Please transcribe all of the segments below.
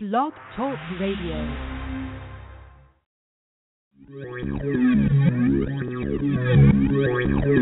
Blog Talk Radio.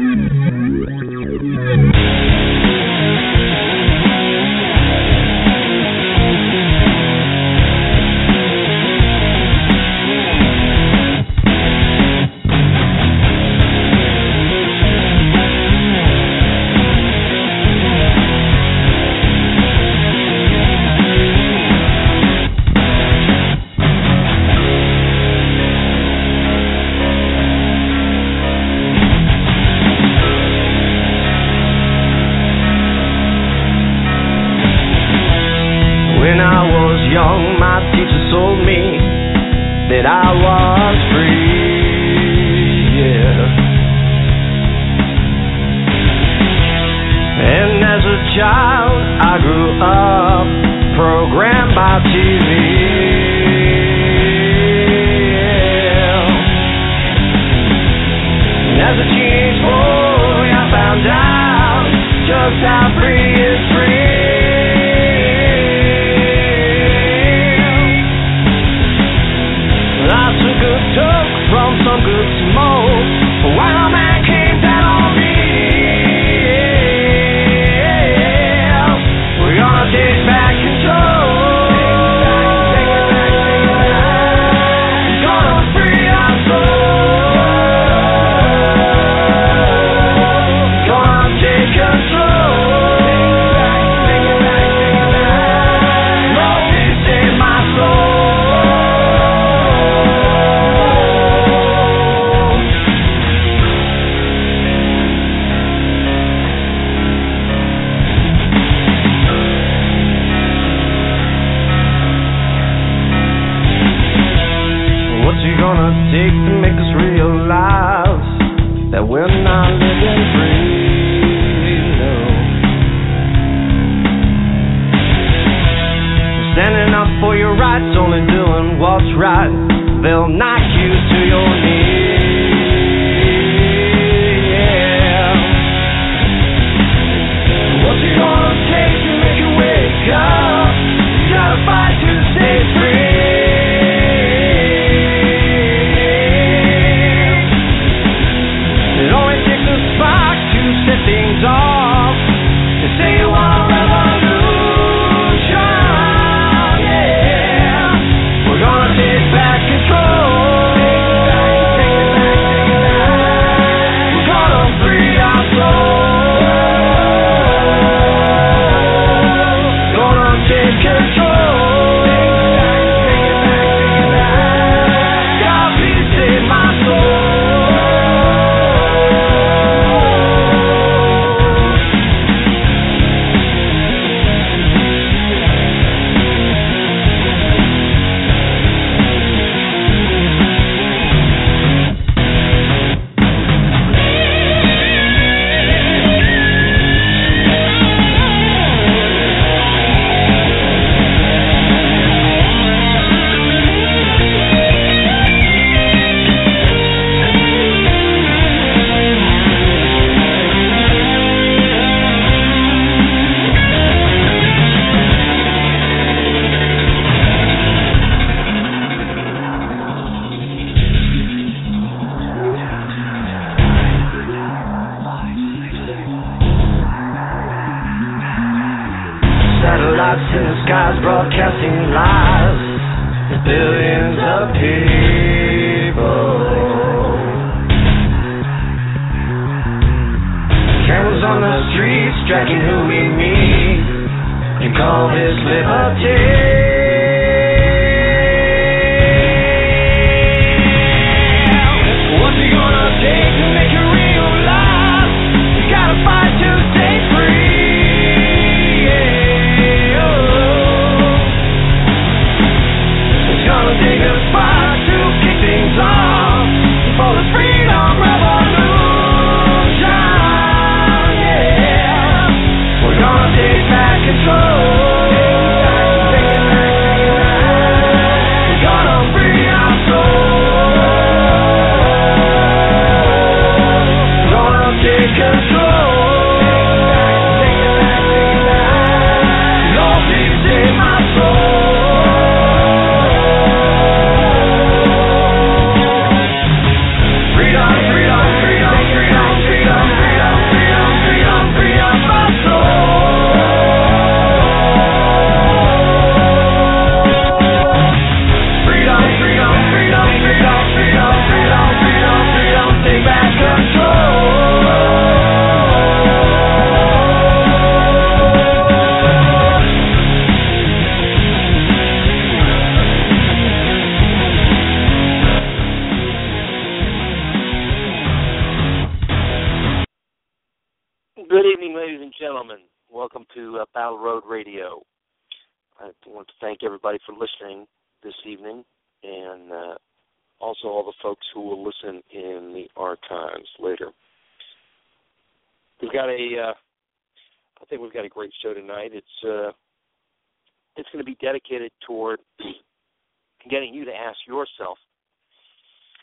you to ask yourself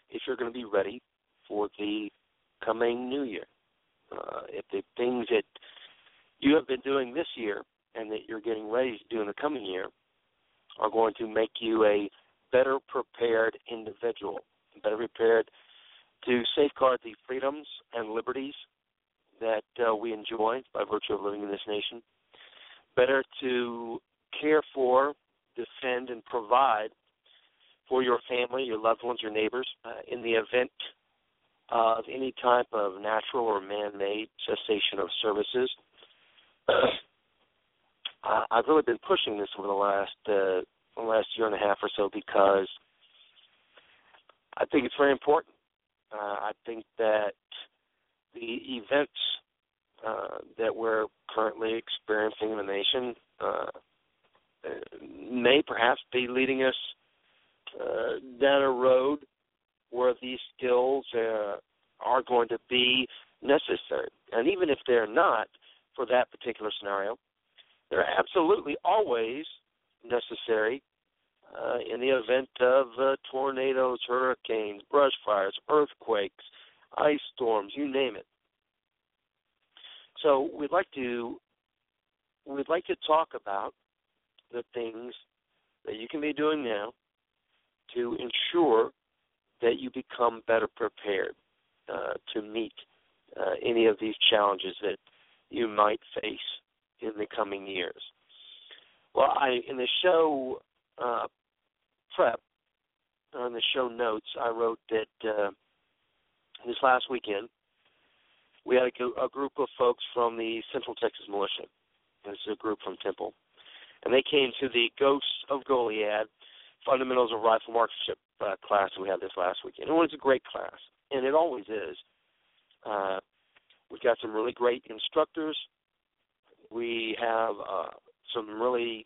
if you're going to be ready for the coming new year. Uh, if the things that you have been doing this year and that you're getting ready to do in the coming year are going to make you a better prepared individual, better prepared to safeguard the freedoms and liberties that uh, we enjoy by virtue of living in this nation, better to care for, defend, and provide for your family, your loved ones, your neighbors uh, in the event of any type of natural or man-made cessation of services. uh, I've really been pushing this over the last uh, last year and a half or so because I think it's very important. Uh, I think that the events uh, that we're currently experiencing in the nation uh, may perhaps be leading us uh, down a road where these skills uh, are going to be necessary. And even if they're not for that particular scenario, they're absolutely always necessary uh, in the event of uh, tornadoes, hurricanes, brush fires, earthquakes, ice storms, you name it. So we'd like to we'd like to talk about the things that you can be doing now to ensure that you become better prepared uh, to meet uh, any of these challenges that you might face in the coming years. Well, I in the show uh, prep on the show notes, I wrote that uh, this last weekend we had a, a group of folks from the Central Texas Militia. This is a group from Temple, and they came to the Ghosts of Goliad Fundamentals of Rifle Marksmanship uh, class we had this last weekend. It was a great class, and it always is. Uh, we've got some really great instructors. We have uh, some really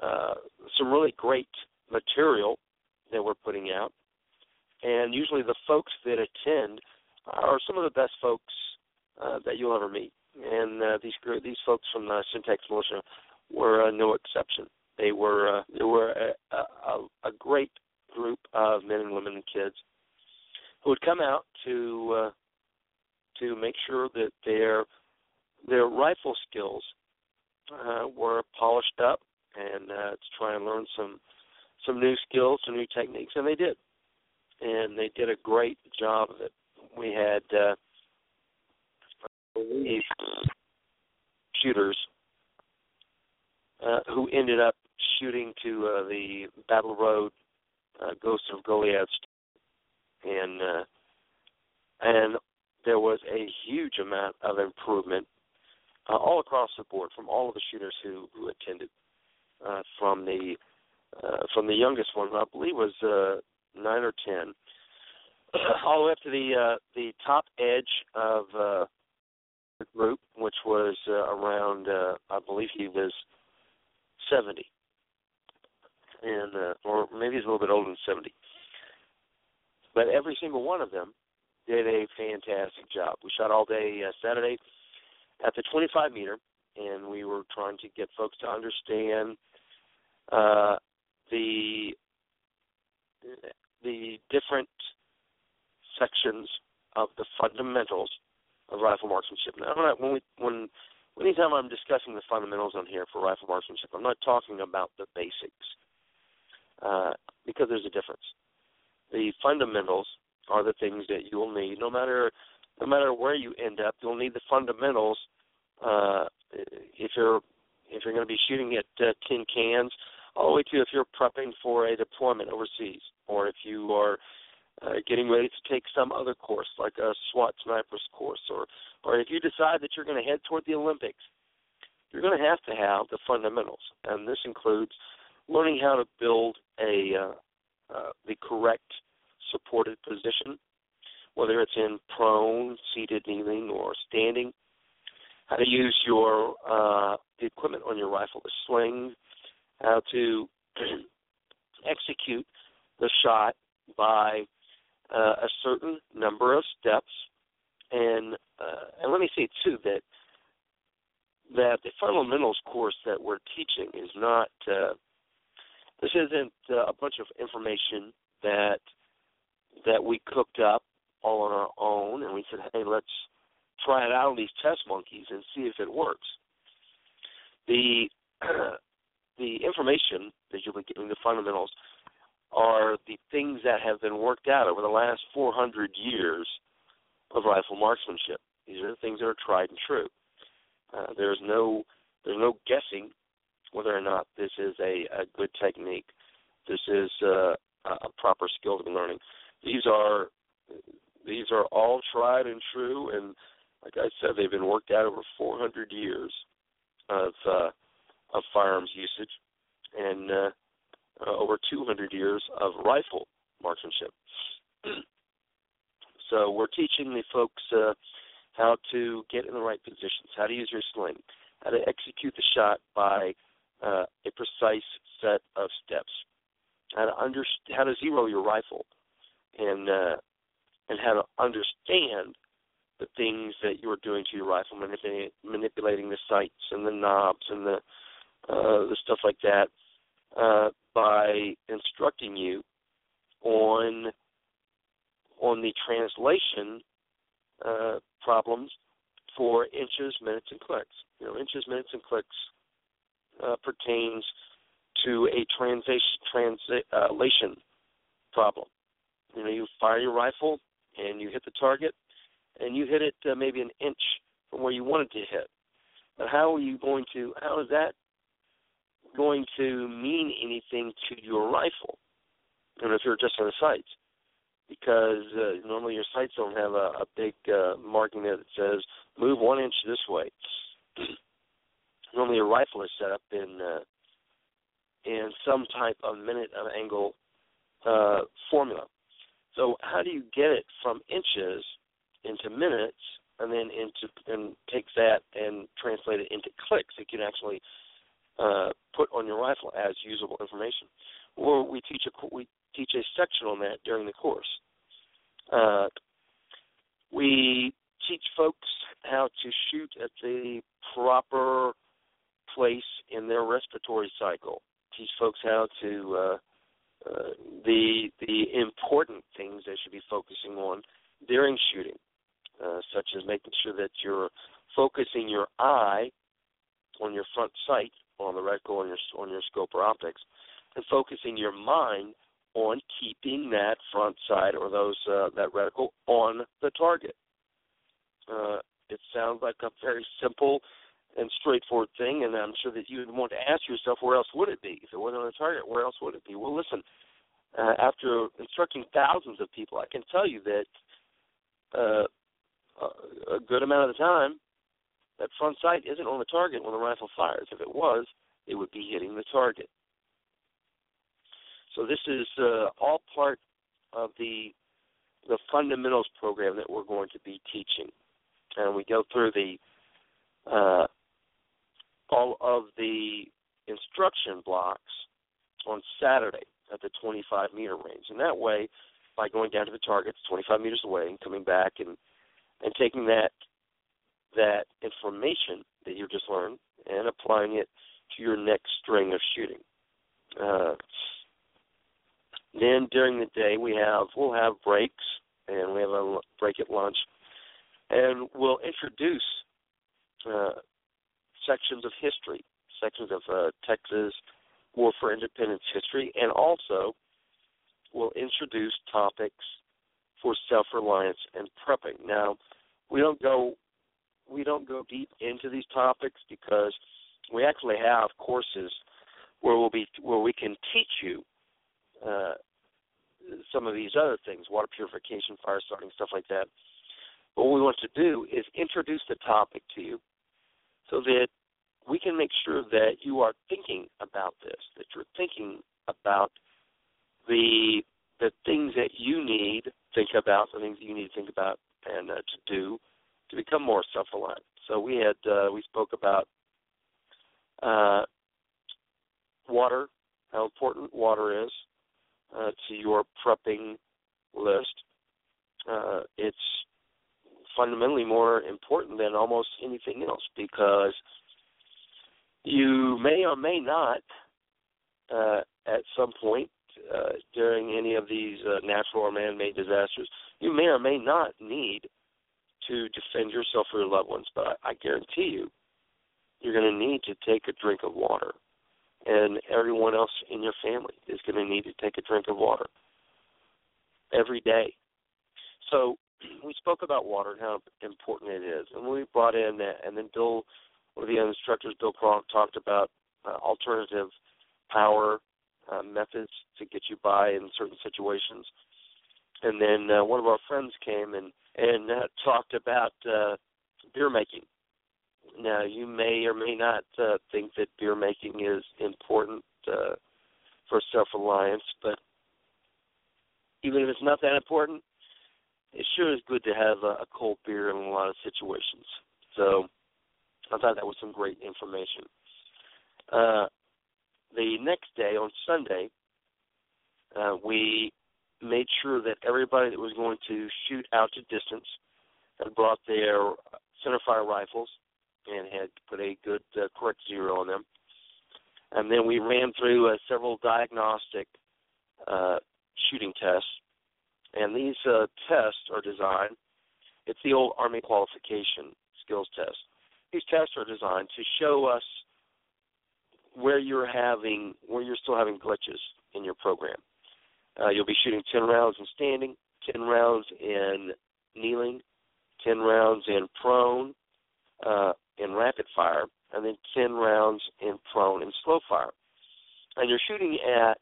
uh, some really great material that we're putting out, and usually the folks that attend are some of the best folks uh, that you'll ever meet. And uh, these these folks from the CenTex Militia were uh, no exception. They were uh, they were a, a, a great group of men and women and kids who would come out to uh, to make sure that their their rifle skills uh, were polished up and uh, to try and learn some some new skills, some new techniques, and they did, and they did a great job of it. We had uh, shooters uh, who ended up shooting to uh, the Battle Road uh, Ghost of Goliad, and uh, and there was a huge amount of improvement uh, all across the board from all of the shooters who who attended, uh, from the uh, from the youngest one, I believe was uh, nine or ten, all the way up to the uh, the top edge of uh, the group, which was uh, around uh, I believe he was seventy and uh, or maybe he's a little bit older than 70. But every single one of them did a fantastic job. We shot all day uh, Saturday at the 25 meter, and we were trying to get folks to understand uh, the the different sections of the fundamentals of rifle marksmanship. Now, when we when anytime I'm discussing the fundamentals on here for rifle marksmanship, I'm not talking about the basics uh, because there's a difference. The fundamentals are the things that you will need, no matter no matter where you end up. You'll need the fundamentals uh, if you're if you're going to be shooting at uh, tin cans, all the way to if you're prepping for a deployment overseas, or if you are uh, getting ready to take some other course like a SWAT sniper's course, or or if you decide that you're going to head toward the Olympics, you're going to have to have the fundamentals, and this includes learning how to build a uh, uh, the correct supported position, whether it's in prone, seated, kneeling, or standing. how to use your uh, the equipment on your rifle, the sling, how to execute the shot by uh, a certain number of steps, and uh, and let me say too that that the fundamentals course that we're teaching is not uh, this isn't uh, a bunch of information that that we cooked up all on our own and we said hey let's try it out on these test monkeys and see if it works. The the information that you'll be getting the fundamentals are the things that have been worked out over the last 400 years of rifle marksmanship. These are the things that are tried and true. Uh, there's no there's no guessing whether or not this is a, a good technique. This is uh, a proper skill to be learning. These are these are all tried and true, and like I said, they've been worked out over 400 years of uh, of firearms usage, and uh, uh, over 200 years of rifle marksmanship. so we're teaching the folks uh, how to get in the right positions, how to use your sling, how to execute the shot by uh, a precise set of steps, how to under, how to zero your rifle, and uh, and how to understand the things that you are doing to your rifle, manipulating, manipulating the sights and the knobs and the uh, the stuff like that, uh, by instructing you on on the translation uh, problems for inches, minutes, and clicks. You know, inches, minutes, and clicks uh, pertains to a translation translation problem. You know, you fire your rifle and you hit the target, and you hit it uh, maybe an inch from where you wanted to hit. But how are you going to? How is that going to mean anything to your rifle? And if you're just on the sights, because uh, normally your sights don't have a, a big uh, marking there that says move one inch this way. normally a rifle is set up in uh, in some type of minute of angle uh, formula. So how do you get it from inches into minutes, and then into and takes that and translate it into clicks you can actually uh, put on your rifle as usable information? Or we teach a we teach a section on that during the course. Uh, we teach folks how to shoot at the proper place in their respiratory cycle. Teach folks how to uh, uh, the the important things they should be focusing on during shooting, uh, such as making sure that you're focusing your eye on your front sight, on the reticle, on your on your scope or optics, and focusing your mind on keeping that front sight or those uh, that reticle on the target. Uh, it sounds like a very simple and straightforward thing, and I'm sure that you would want to ask yourself, where else would it be? If it wasn't on the target, where else would it be? Well, listen, uh, after instructing thousands of people, I can tell you that uh, a good amount of the time, that front sight isn't on the target when the rifle fires. If it was, it would be hitting the target. So this is uh, all part of the the fundamentals program that we're going to be teaching, and we go through the uh, all of the instruction blocks on Saturday at the 25 meter range, and that way, by going down to the target, 25 meters away, and coming back and and taking that that information that you just learned and applying it to your next string of shooting. Uh, then during the day we have we'll have breaks and we have a break at lunch, and we'll introduce uh, sections of history, sections of uh, Texas War for Independence history, and also we'll introduce topics for self-reliance and prepping. Now, we don't go we don't go deep into these topics because we actually have courses where we'll be where we can teach you uh, some of these other things, water purification, fire starting, stuff like that. But what we want to do is introduce the topic to you so that we can make sure that you are thinking about this, that you're thinking about the the things that you need to think about, the things that you need to think about and uh, to do to become more self-reliant. So we had uh, we spoke about uh, water, how important water is uh, to your prepping list. Uh, it's fundamentally more important than almost anything else because you may or may not, uh, at some point uh, during any of these uh, natural or man-made disasters, you may or may not need to defend yourself or your loved ones. But I, I guarantee you, you're going to need to take a drink of water, and everyone else in your family is going to need to take a drink of water every day. So we spoke about water and how important it is, and we brought in that, and then Bill, one of the instructors, Bill Kronk, talked about uh, alternative power uh, methods to get you by in certain situations. And then uh, one of our friends came and and uh, talked about uh, beer making. Now, you may or may not uh, think that beer making is important uh, for self reliance, but even if it's not that important, it sure is good to have a, a cold beer in a lot of situations. So I thought that was some great information. Uh, the next day on Sunday, uh, we made sure that everybody that was going to shoot out to distance had brought their centerfire rifles and had put a good uh, correct zero on them. And then we ran through uh, several diagnostic uh, shooting tests. And these uh, tests are designed, it's the old Army qualification skills test. These tests are designed to show us where you're having, where you're still having glitches in your program. Uh, you'll be shooting 10 rounds in standing, 10 rounds in kneeling, 10 rounds in prone, uh, in rapid fire, and then 10 rounds in prone and slow fire. And you're shooting at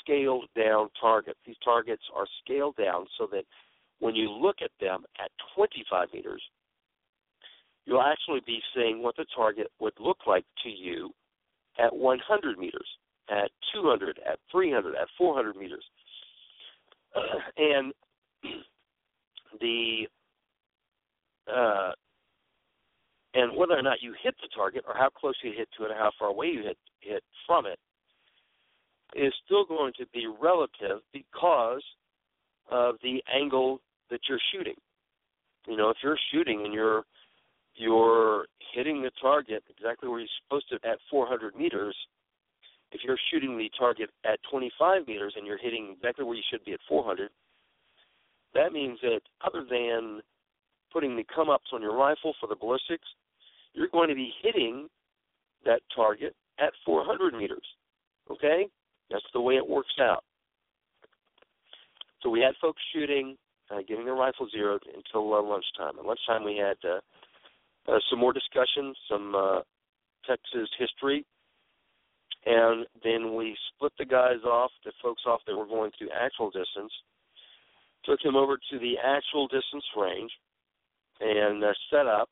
scaled down targets. These targets are scaled down so that when you look at them at 25 meters, you'll actually be seeing what the target would look like to you at 100 meters, at 200, at 300, at 400 meters. and the uh, and whether or not you hit the target or how close you hit to it or how far away you hit hit from it is still going to be relative because of the angle that you're shooting. You know, if you're shooting and you're you're hitting the target exactly where you're supposed to at 400 meters, if you're shooting the target at 25 meters and you're hitting exactly where you should be at 400, that means that other than putting the come ups on your rifle for the ballistics, you're going to be hitting that target at 400 meters. Okay? That's the way it works out. So we had folks shooting, uh, getting their rifle zeroed until uh, lunchtime. At lunchtime, we had uh, uh, some more discussion, some uh, Texas history, and then we split the guys off, the folks off that were going to actual distance, took them over to the actual distance range, and uh, set up,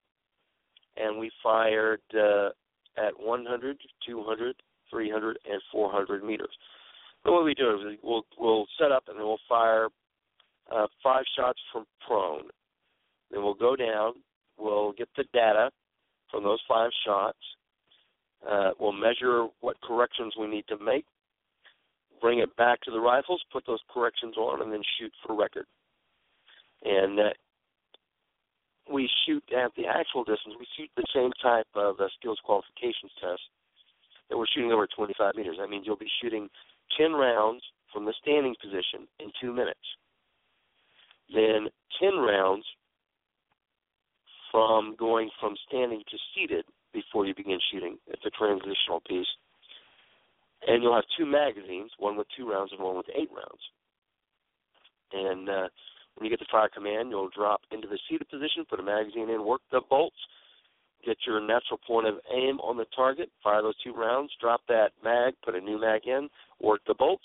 and we fired uh, at 100, 200, 300, and 400 meters. So what we do is we'll we'll set up and then we'll fire uh, five shots from prone. Then we'll go down. We'll get the data from those five shots. Uh, we'll measure what corrections we need to make. Bring it back to the rifles. Put those corrections on, and then shoot for record. And uh, we shoot at the actual distance. We shoot the same type of uh, skills qualifications test that we're shooting over 25 meters. That means you'll be shooting 10 rounds from the standing position in two minutes. Then 10 rounds from going from standing to seated before you begin shooting. It's a transitional piece. And you'll have two magazines, one with two rounds and one with eight rounds. And uh, when you get the fire command, you'll drop into the seated position, put a magazine in, work the bolts, get your natural point of aim on the target, fire those two rounds, drop that mag, put a new mag in, work the bolts,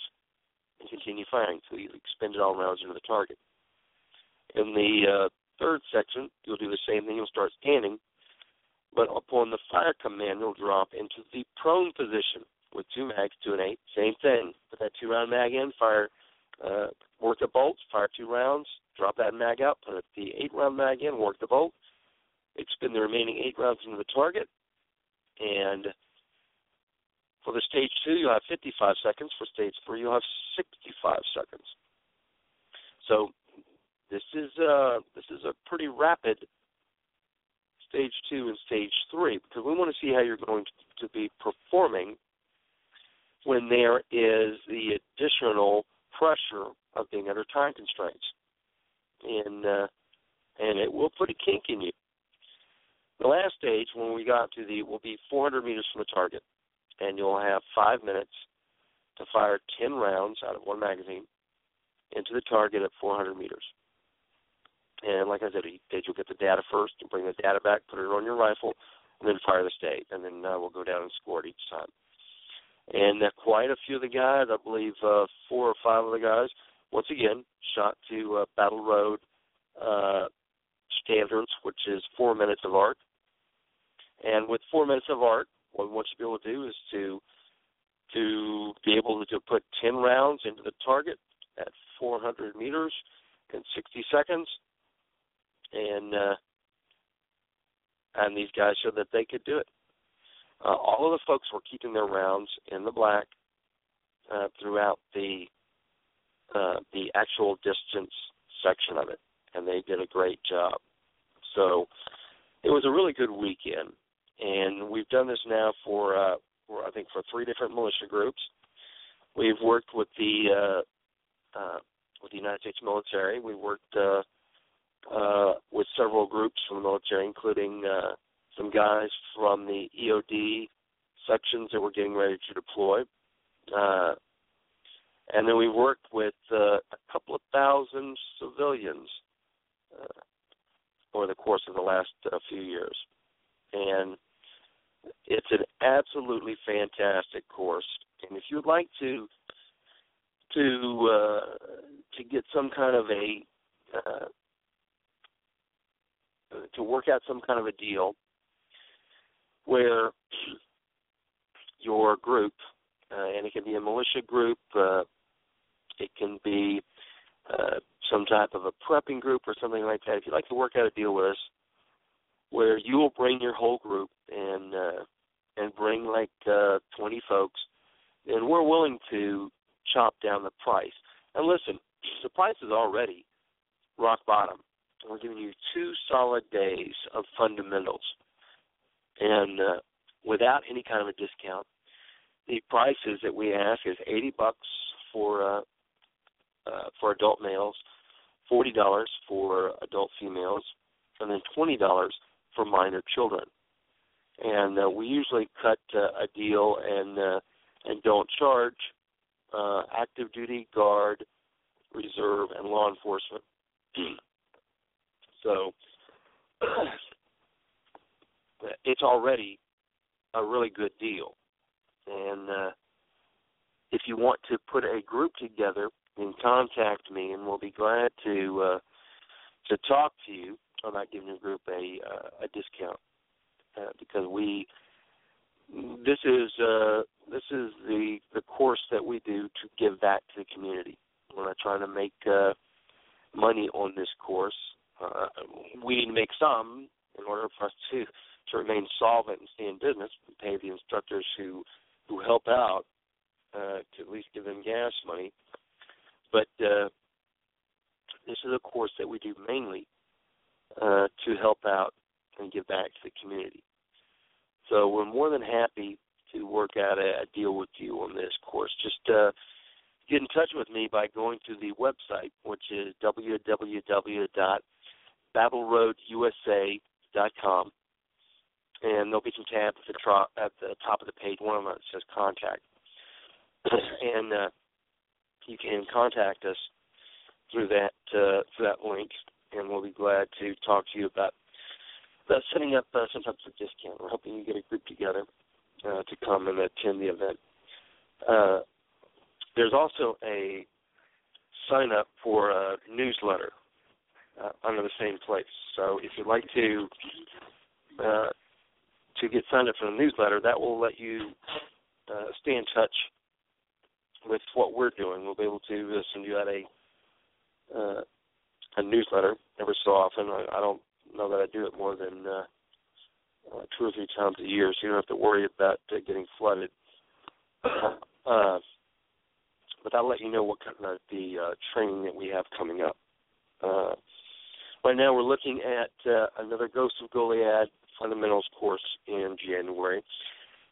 and continue firing. Until you expend all rounds into the target. In the uh, third section, you'll do the same thing. You'll start scanning, but upon the fire command, you'll drop into the prone position with two mags, two and eight. Same thing. Put that two round mag in, fire, uh, work the bolts, fire two rounds, drop that mag out, put the eight round mag in, work the bolt, They'd been the remaining eight rounds into the target, and for the stage two, you'll have 55 seconds. For stage three, you'll have 65 seconds. So this is uh, this is a pretty rapid stage two and stage three because we want to see how you're going to, to be performing when there is the additional pressure of being under time constraints, and uh, and it will put a kink in you. The last stage, when we got to the, will be 400 meters from the target, and you'll have five minutes to fire 10 rounds out of one magazine into the target at 400 meters. And like I said, each stage you'll get the data first and bring the data back, put it on your rifle, and then fire the stage, and then uh, we'll go down and score it each time. And uh, quite a few of the guys, I believe uh, four or five of the guys, once again, shot to uh, Battle Road uh, standards, which is four minutes of arc. And with four minutes of arc, what we want you to be able to do is to to be able to put 10 rounds into the target at 400 meters in 60 seconds, and uh, and these guys showed that they could do it. Uh, all of the folks were keeping their rounds in the black uh, throughout the uh, the actual distance section of it, and they did a great job. So it was a really good weekend, and we've done this now for, uh, for I think for three different militia groups. We've worked with the uh, uh, with the United States military. We worked uh, uh, with several groups from the military, including uh, some guys from the EOD sections that were getting ready to deploy. Uh, and then we worked with uh, a couple of thousand civilians uh, over the course of the last uh, few years. And it's an absolutely fantastic course. And if you'd like to to uh, to get some kind of a uh, to work out some kind of a deal where your group, uh, and it can be a militia group, uh, it can be uh, some type of a prepping group or something like that. If you'd like to work out a deal with us, where you will bring your whole group and uh, and bring like uh, 20 folks, and we're willing to chop down the price. And listen, the price is already rock bottom. We're giving you two solid days of fundamentals, and uh, without any kind of a discount. The prices that we ask is 80 bucks for uh, uh, for adult males, forty dollars for adult females, and then twenty dollars for minor children. And uh, we usually cut uh, a deal and uh, and don't charge uh, active duty, guard, reserve, and law enforcement. so it's already a really good deal. And uh, if you want to put a group together, then contact me, and we'll be glad to uh, to talk to you about giving your group a uh, a discount uh, because we this is uh, this is the the course that we do to give back to the community. We're not trying to make uh, money on this course. Uh, we need to make some in order for us to to remain solvent and stay in business. We pay the instructors who who help out uh, to at least give them gas money. But uh, this is a course that we do mainly uh, to help out and give back to the community. So we're more than happy to work out a, a deal with you on this course. Just uh, get in touch with me by going to the website, which is www.battleroadusa.com and there'll be some tabs at the, tro- at the top of the page. One of them says contact, and uh, you can contact us through that uh, through that link, and we'll be glad to talk to you about about setting up uh, some type of discount. We're hoping you get a group together uh, to come and attend the event. Uh, there's also a sign up for a newsletter uh, under the same place. So if you'd like to uh, to get signed up for the newsletter, that will let you uh, stay in touch with what we're doing. We'll be able to uh, send you out a uh, a newsletter every so often. I, I don't know that I do it more than uh, uh, two or three times a year, so you don't have to worry about uh, getting flooded. uh, but I'll let you know what kind of the uh, training that we have coming up. Uh, right now, we're looking at uh, another Ghost of Goliad fundamentals course in January,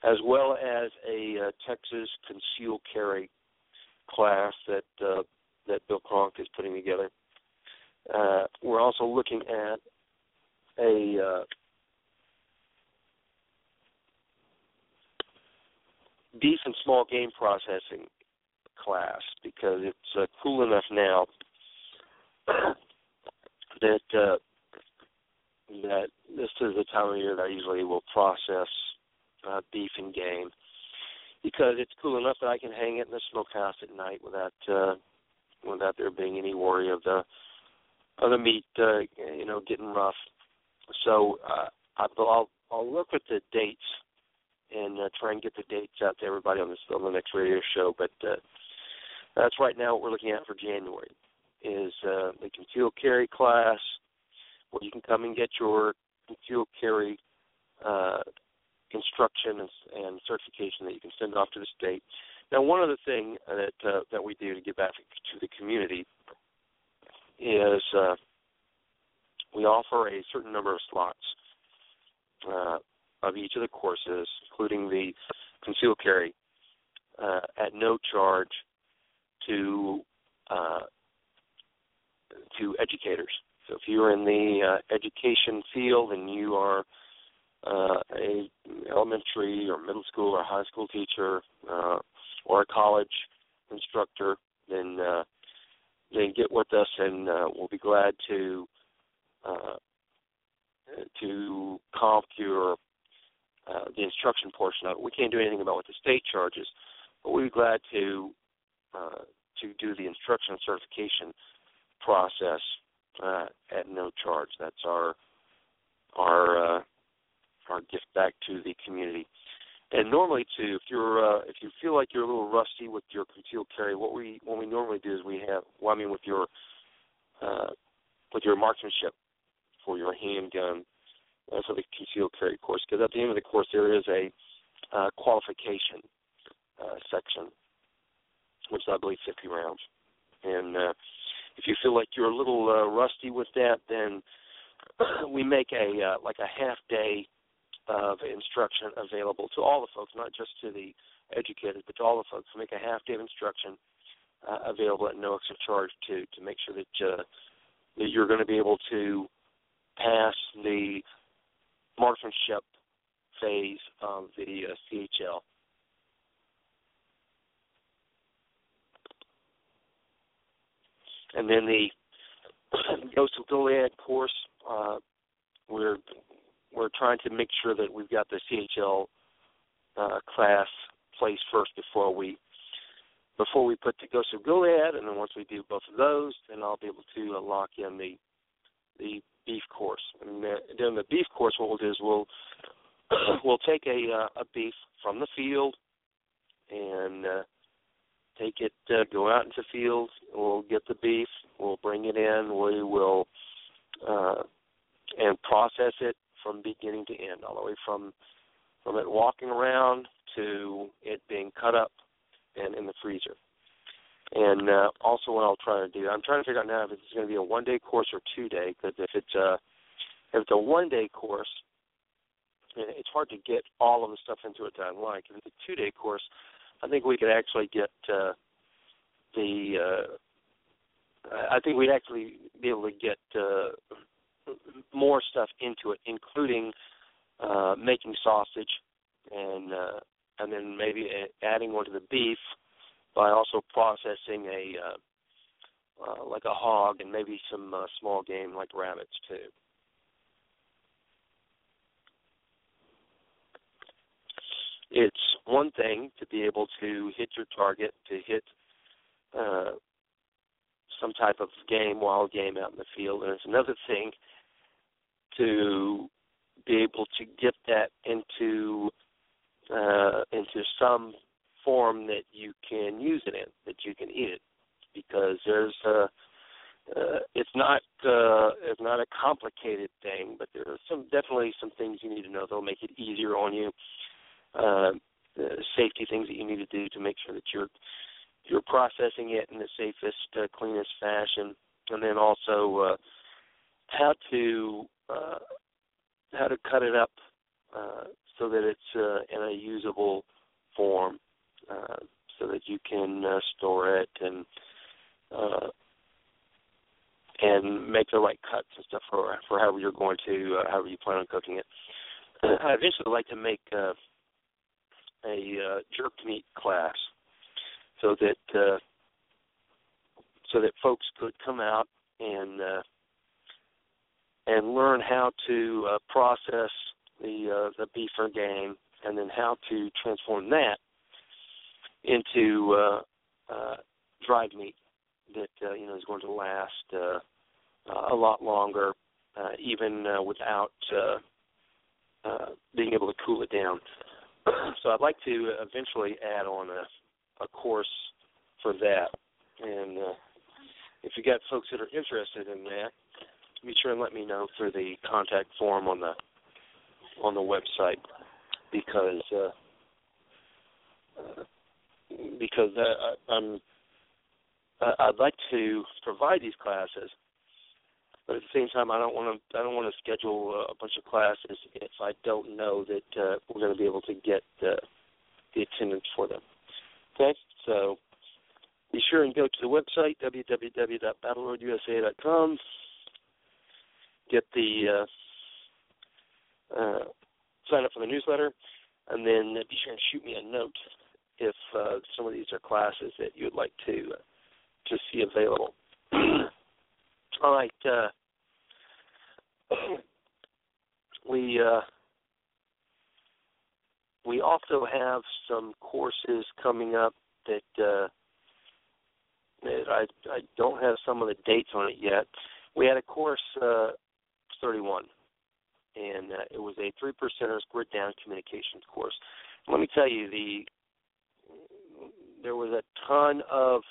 as well as a uh, Texas conceal carry class that uh, that Bill Kronk is putting together. Uh, we're also looking at a uh, and small game processing class because it's uh, cool enough now that uh, that this is the time of year that I usually will process uh, beef and game because it's cool enough that I can hang it in the smokehouse at night without uh, without there being any worry of the of the meat uh, you know getting rough. So uh, I'll I'll look at the dates and uh, try and get the dates out to everybody on this on the next radio show. But uh, that's right now what we're looking at for January is uh, the concealed carry class, where you can come and get your concealed carry uh, instruction and, and certification that you can send off to the state. Now, one other thing that uh, that we do to give back to the community is uh, we offer a certain number of slots uh, of each of the courses, including the concealed carry, uh, at no charge to uh, to educators. So if you're in the uh, education field and you are uh, a elementary or middle school or high school teacher or a college instructor, then then get with us and uh, we'll be glad to uh, to comp your uh, the instruction portion of it. We can't do anything about what the state charges, but we'd be glad to uh, to do the instruction certification process uh, at no charge. That's our our uh, our gift back to the community. And normally, too, if you're uh, if you feel like you're a little rusty with your concealed carry, what we what we normally do is we have well, I mean, with your uh, with your marksmanship for your handgun uh, for the concealed carry course, because at the end of the course there is a uh, qualification uh, section, which I believe 50 rounds. And uh, if you feel like you're a little uh, rusty with that, then we make a uh, like a half day of instruction available to all the folks, not just to the educated, but to all the folks. We make a half day of instruction uh, available at no extra charge to to make sure that uh, that you're going to be able to pass the marksmanship phase of the uh, CHL. And then the of Goliad course, uh, we're we're trying to make sure that we've got the CHL uh, class placed first before we before we put the Ghost of Goliad, and then once we do both of those, then I'll be able to uh, lock in the the beef course. And during the beef course, what we'll do is we'll we'll take a uh, a beef from the field and uh, take it, uh, go out into the field. We'll get the beef. We'll bring it in. We will uh, and process it from beginning to end, all the way from from it walking around to it being cut up and in the freezer. And uh, also, what I'll try to do, I'm trying to figure out now if it's going to be a one day course or two day. Because if it's a if it's a one day course, it's hard to get all of the stuff into it that I like. If it's a two day course, I think we could actually get uh, the. Uh, I think we'd actually be able to get uh, more stuff into it, including uh, making sausage, and uh, and then maybe adding onto the beef by also processing a uh, uh, like a hog and maybe some uh, small game like rabbits too. It's one thing to be able to hit your target, to hit uh, some type of game, wild game out in the field, and it's another thing to be able to get that into uh, into some form that you can use it in, that you can eat it, because there's uh, uh, it's not uh, it's not not a complicated thing, but there are some definitely some things you need to know that'll make it easier on you. Uh, the safety things that you need to do to make sure that you're you're processing it in the safest, uh, cleanest fashion, and then also uh, how to uh, how to cut it up uh, so that it's uh, in a usable form, uh, so that you can uh, store it and uh, and make the right cuts and stuff for for however you're going to uh, however you plan on cooking it. I eventually like to make uh, a uh, jerk meat class so that uh, so that folks could come out and uh, and learn how to uh, process the uh, the beef or game, and then how to transform that into uh, uh, dried meat that uh, you know is going to last uh, uh, a lot longer, uh, even uh, without uh, uh, being able to cool it down. so I'd like to eventually add on a, a course for that, and uh, if you got folks that are interested in that, be sure and let me know through the contact form on the on the website because uh, because uh, I'm I'd like to provide these classes, but at the same time I don't want to I don't want to schedule a bunch of classes if I don't know that uh, we're going to be able to get the attendance for them. Okay, so be sure and go to the website www.battleroadusa.com. Get the uh, uh, sign up for the newsletter, and then be sure and shoot me a note if uh, some of these are classes that you would like to uh, to see available. All right, uh, we uh, we also have some courses coming up that uh, I I don't have some of the dates on it yet. We had a course uh, 31, and uh, it was a three percenters grid down communications course. Let me tell you, the there was a ton of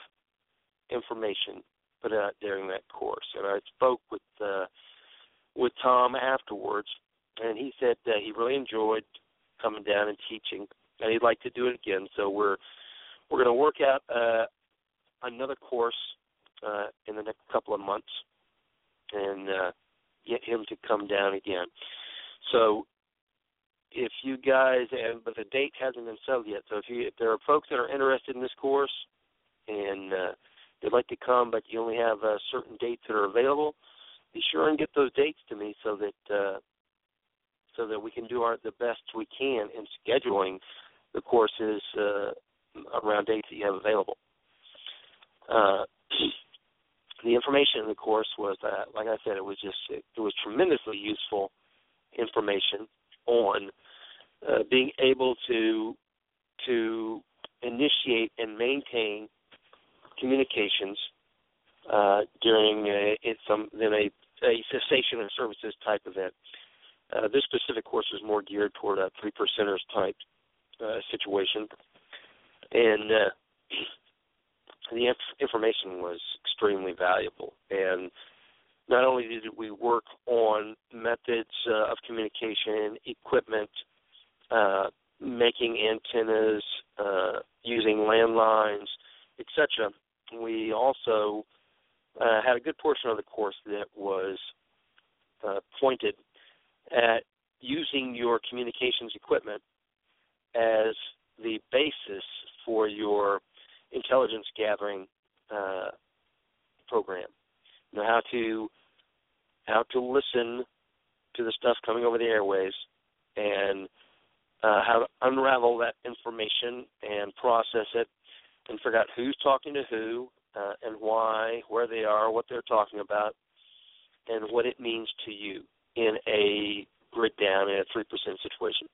information put out during that course, and I spoke with uh, with Tom afterwards, and he said that he really enjoyed coming down and teaching, and he'd like to do it again. So we're we're going to work out uh, another course uh, in the next couple of months and uh, get him to come down again. So if you guys and but the date hasn't been settled yet. So if you if there are folks that are interested in this course and uh, they'd like to come, but you only have uh, certain dates that are available, be sure and get those dates to me so that uh, so that we can do our the best we can in scheduling the courses uh, around dates that you have available. Uh, the information in the course was, like I said, it was just it, it was tremendously useful information on uh, being able to to initiate and maintain communications uh, during a, some then a, a cessation of services type event. Uh, this specific course was more geared toward a three percenters type uh, situation, and uh, the inf- information was extremely valuable. And not only did we work on methods uh, of communication, equipment, uh, making antennas, uh, using landlines, etc. We also uh, had a good portion of the course that was uh, pointed at using your communications equipment as the basis for your intelligence gathering uh, program. You know how to how to listen to the stuff coming over the airways and uh, how to unravel that information and process it and figure out who's talking to who uh, and why, where they are, what they're talking about, and what it means to you in a grid down in a three percent situation.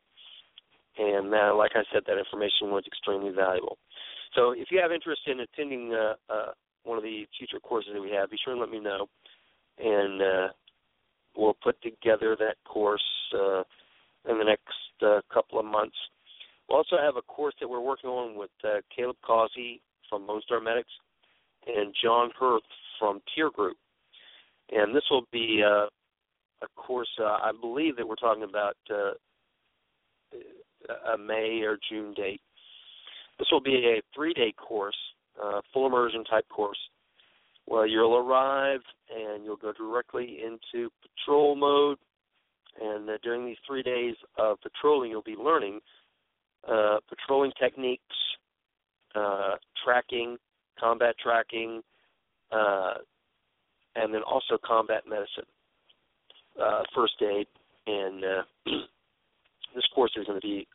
And uh, like I said, that information was extremely valuable. So if you have interest in attending uh, uh, one of the future courses that we have, be sure and let me know, and uh, we'll put together that course uh, in the next uh, couple of months. We'll also have a course that we're working on with uh, Caleb Causey from Lone Star Medics and John Hurth from Tier Group. And this will be uh, a course. Uh, I believe that we're talking about uh, a May or June date. This will be a three-day course, uh, full immersion type course, where you'll arrive and you'll go directly into patrol mode. And uh, during these three days of patrolling, you'll be learning uh, patrolling techniques, uh, tracking, combat tracking, and then also combat medicine, uh, first aid, and uh, this course is going to be.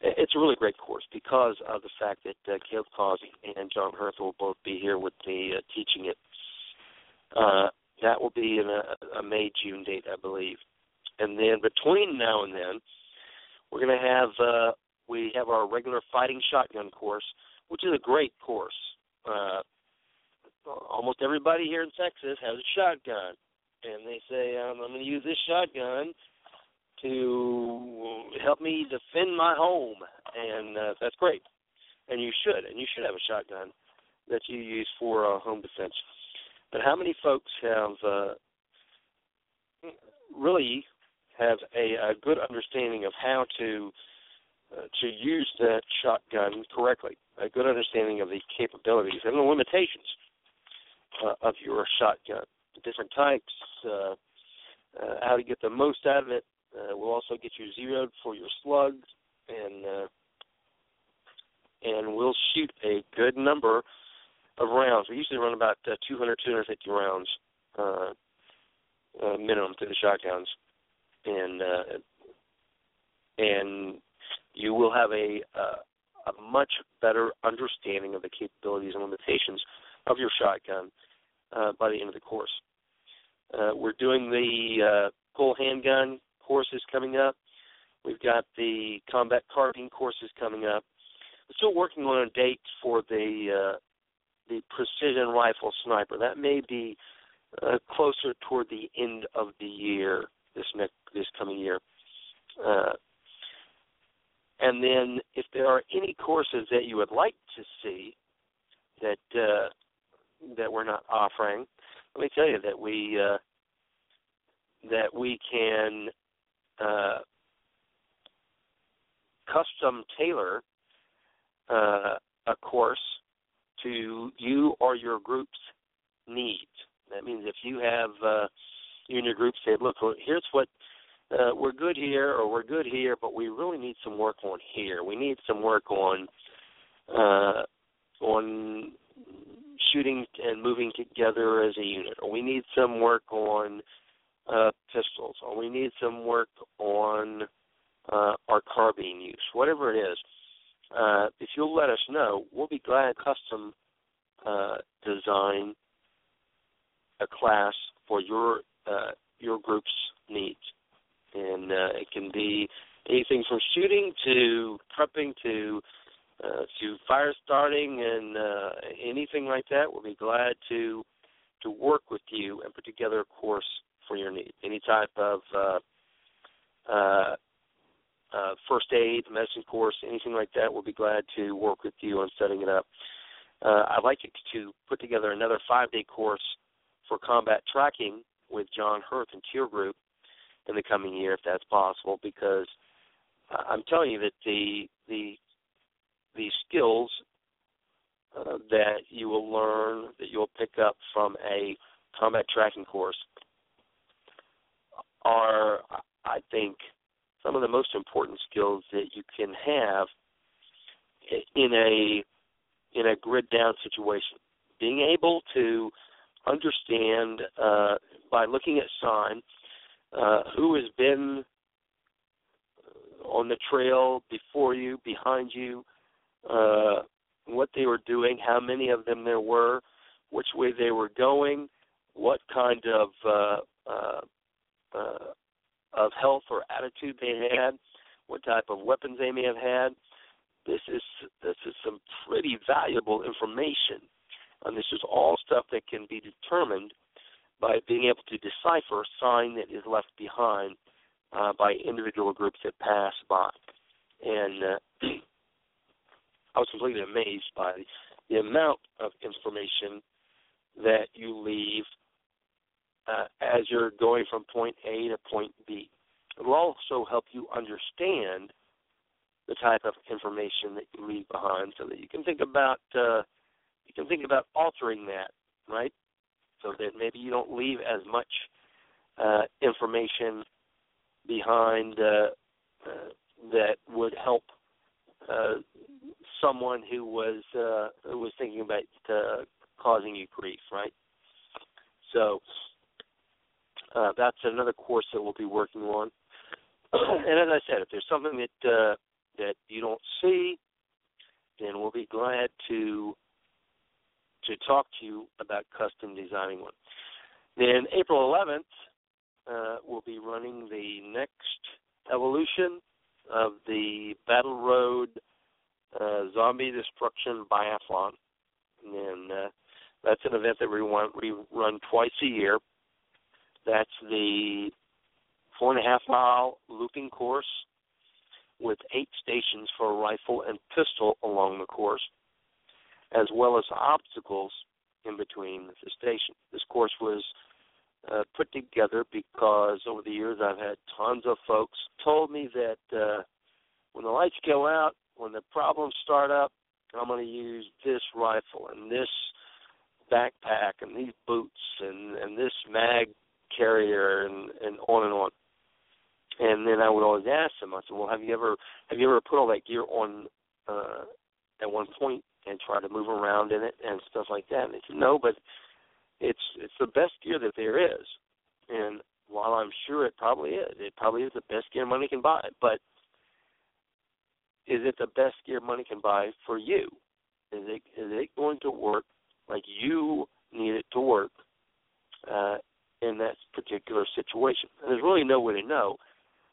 It's a really great course because of the fact that uh, Caleb Causey and John Hurth will both be here with me uh, teaching it. Uh, that will be in a, a May June date, I believe, and then between now and then, we're going to have uh, we have our regular fighting shotgun course, which is a great course. Uh, almost everybody here in Texas has a shotgun, and they say um, I'm going to use this shotgun to help me defend my home, and uh, that's great. And you should, and you should have a shotgun that you use for uh, home defense. But how many folks have uh, really have a, a good understanding of how to uh, to use that shotgun correctly, a good understanding of the capabilities and the limitations uh, of your shotgun, different types, uh, uh, how to get the most out of it. Uh, we'll also get you zeroed for your slugs, and uh, and we'll shoot a good number of rounds. We usually run about uh, 200, 250 rounds uh, uh, minimum through the shotguns, and uh, and you will have a uh, a much better understanding of the capabilities and limitations of your shotgun uh, by the end of the course. Uh, we're doing the uh, full handgun courses coming up. We've got the combat carbine courses coming up. We're still working on a date for the uh, the precision rifle sniper. That may be uh, closer toward the end of the year this next this coming year. Uh, and then, if there are any courses that you would like to see that uh, that we're not offering, let me tell you that we uh, that we can uh, custom tailor uh, a course to you or your group's needs. That means if you have uh, you and your group say, "Look, here's what uh, we're good here or we're good here, but we really need some work on here. We need some work on uh, on shooting and moving together as a unit, or we need some work on uh, pistols, or we need some work on uh, our carbine use, whatever it is. Uh, if you'll let us know, we'll be glad to custom uh, design a class for your uh, your group's needs and uh, it can be anything from shooting to prepping to uh, to fire starting and uh, anything like that. We'll be glad to to work with you and put together a course for your needs. Any type of uh, uh, uh, first aid, medicine course, anything like that, we'll be glad to work with you on setting it up. Uh, I'd like to put together another five-day course for combat tracking with John Hurth and Tier Group in the coming year if that's possible because I'm telling you that the the the skills uh, that you will learn that you'll pick up from a combat tracking course are I think some of the most important skills that you can have in a in a grid down situation. Being able to understand uh, by looking at sign uh, who has been on the trail before you, behind you, uh, what they were doing, how many of them there were, which way they were going, what kind of uh, uh, uh, of health or attitude they had, what type of weapons they may have had. This is this is some pretty valuable information, and this is all stuff that can be determined by being able to decipher a sign that is left behind uh, by individual groups that pass by. And uh, I was completely amazed by the amount of information that you leave uh, as you're going from point A to point B. It will also help you understand the type of information that you leave behind, so that you can think about uh, you can think about altering that, right? So that maybe you don't leave as much uh, information behind uh, uh, that would help uh, someone who was uh, who was thinking about uh, causing you grief, right? So uh, that's another course that we'll be working on. and as I said, if there's something that uh, that you don't see, then we'll be glad to to talk to you about custom designing one. Then April 11th, uh, we'll be running the next evolution of the Battle Road uh, Zombie Destruction Biathlon, and uh, that's an event that we run, we run twice a year. That's the four and a half mile looping course with eight stations for a rifle and pistol along the course, as well as obstacles in between the stations. This course was uh, put together because over the years I've had tons of folks told me that uh, when the lights go out, when the problems start up, I'm going to use this rifle and this backpack and these boots and and this mag carrier and and on and on. And then I would always ask them. I said, "Well, have you ever have you ever put all that gear on uh, at one point and try to move around in it and stuff like that?" And they said, "No, but it's it's the best gear that there is." And while I'm sure it probably is, it probably is the best gear money can buy. But is it the best gear money can buy for you? Is it is it going to work like you need it to work uh, in that particular situation? And there's really no way to know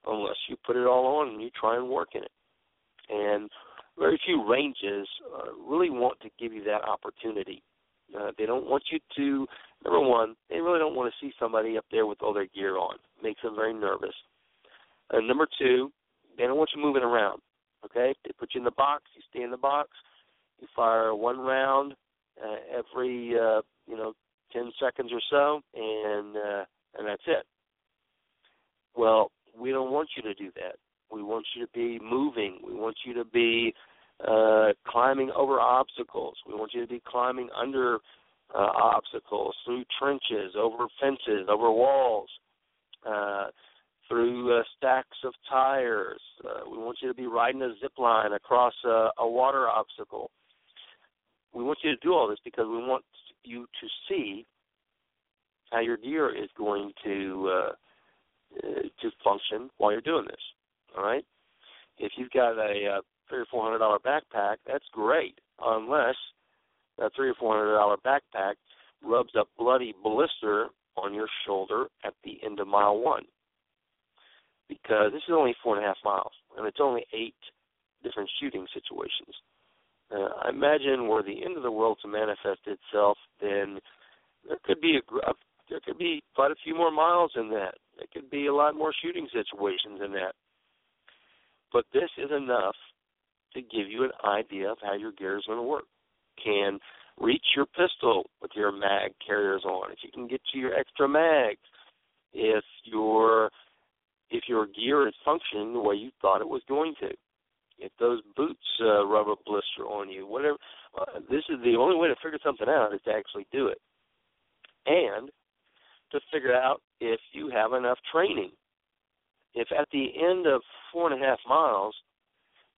unless you put it all on and you try and work in it. And very few ranges uh, really want to give you that opportunity. Uh, they don't want you to, number one, they really don't want to see somebody up there with all their gear on. Makes them very nervous. And number two, they don't want you moving around. Okay, they put you in the box. You stay in the box. You fire one round uh, every uh, you know ten seconds or so, and uh, and that's it. Well, we don't want you to do that. We want you to be moving. We want you to be uh, climbing over obstacles. We want you to be climbing under uh, obstacles, through trenches, over fences, over walls, uh, through uh, stacks of tires. Uh, we want you to be riding a zip line across a, a water obstacle. We want you to do all this because we want you to see how your gear is going to uh, uh, to function while you're doing this. All right. If you've got a uh, three or four hundred dollar backpack, that's great, unless that three or four hundred dollar backpack rubs a bloody blister on your shoulder at the end of mile one because this is only four and a half miles, and it's only eight different shooting situations. Uh, I imagine were the end of the world to manifest itself, then there could be a, there could be quite a few more miles in that. There could be a lot more shooting situations in that. But this is enough to give you an idea of how your gear is going to work. Can reach your pistol with your mag carriers on. If you can get to your extra mags, if your if your gear is functioning the way you thought it was going to. If those boots uh, rub a blister on you, whatever, uh, this is the only way to figure something out is to actually do it, and to figure out if you have enough training. If at the end of four and a half miles,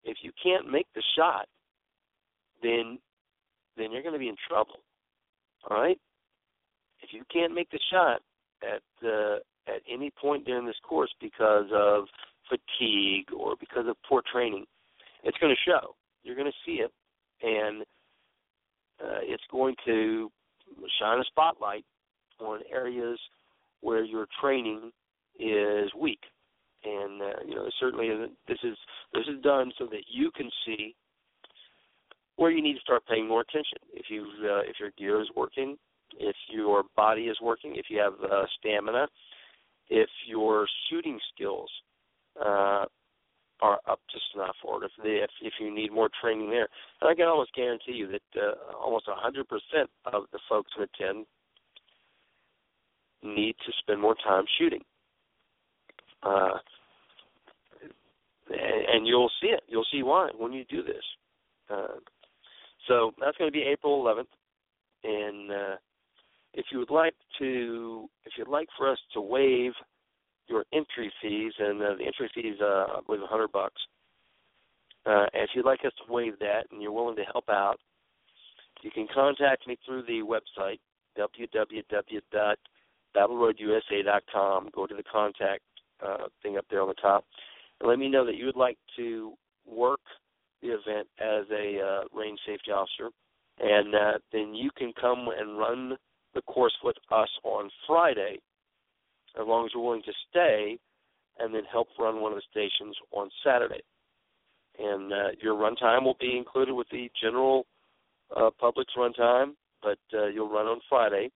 if you can't make the shot, then then you're going to be in trouble. All right. If you can't make the shot at uh, at any point during this course because of fatigue or because of poor training, it's going to show. You're going to see it, and uh, it's going to shine a spotlight on areas where your training is weak. And uh, you know, certainly this is this is done so that you can see where you need to start paying more attention. If you uh, if your gear is working, if your body is working, if you have uh, stamina, if your shooting skills uh, are up to snuff, or if they, if if you need more training there. And I can almost guarantee you that uh, almost 100% of the folks who attend need to spend more time shooting. Uh, and, you'll see it. You'll see why when you do this. Uh, so that's going to be April 11th, and uh, if you would like to, if you'd like for us to waive your entry fees, and uh, the entry fees, uh, I believe, 100 bucks. Uh, if you'd like us to waive that, and you're willing to help out, you can contact me through the website www.battleroadusa.com. Go to the contact uh, thing up there on the top, and let me know that you would like to work the event as a uh, range safety officer, and uh, then you can come and run the course with us on Friday, as long as you're willing to stay, and then help run one of the stations on Saturday. And uh, your run time will be included with the general uh, public's run time, but uh, you'll run on Friday,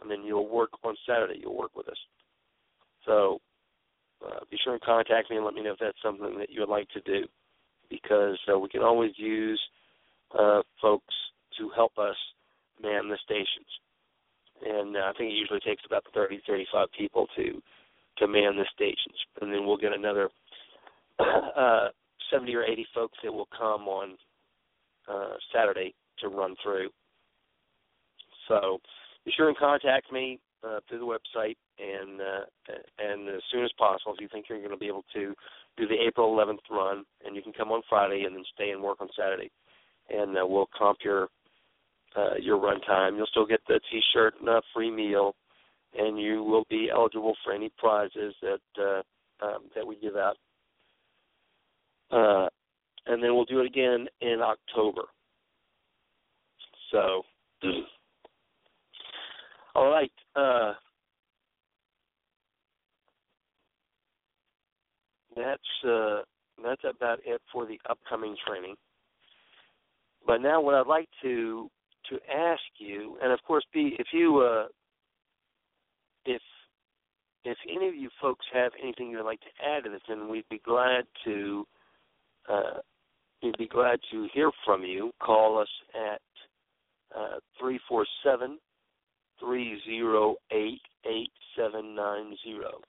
and then you'll work on Saturday. You'll work with us. So uh, be sure and contact me and let me know if that's something that you would like to do, because uh, we can always use uh, folks to help us man the stations. And uh, I think it usually takes about 30, 35 people to to man the stations, and then we'll get another uh, 70 or 80 folks that will come on uh, Saturday to run through. So be sure and contact me uh, through the website, and uh, and as soon as possible, if you think you're going to be able to do the April 11th run, and you can come on Friday and then stay and work on Saturday, and uh, we'll comp your uh, your runtime. You'll still get the T-shirt and a free meal, and you will be eligible for any prizes that uh, um, that we give out. Uh, and then we'll do it again in October. So, all right. Uh, that's uh, that's about it for the upcoming training. But now, what I'd like to to ask you, and of course, be if you uh, if if any of you folks have anything you'd like to add to this, then we'd be glad to uh, we'd be glad to hear from you. Call us at uh, three four seven three zero eight eight seven nine zero.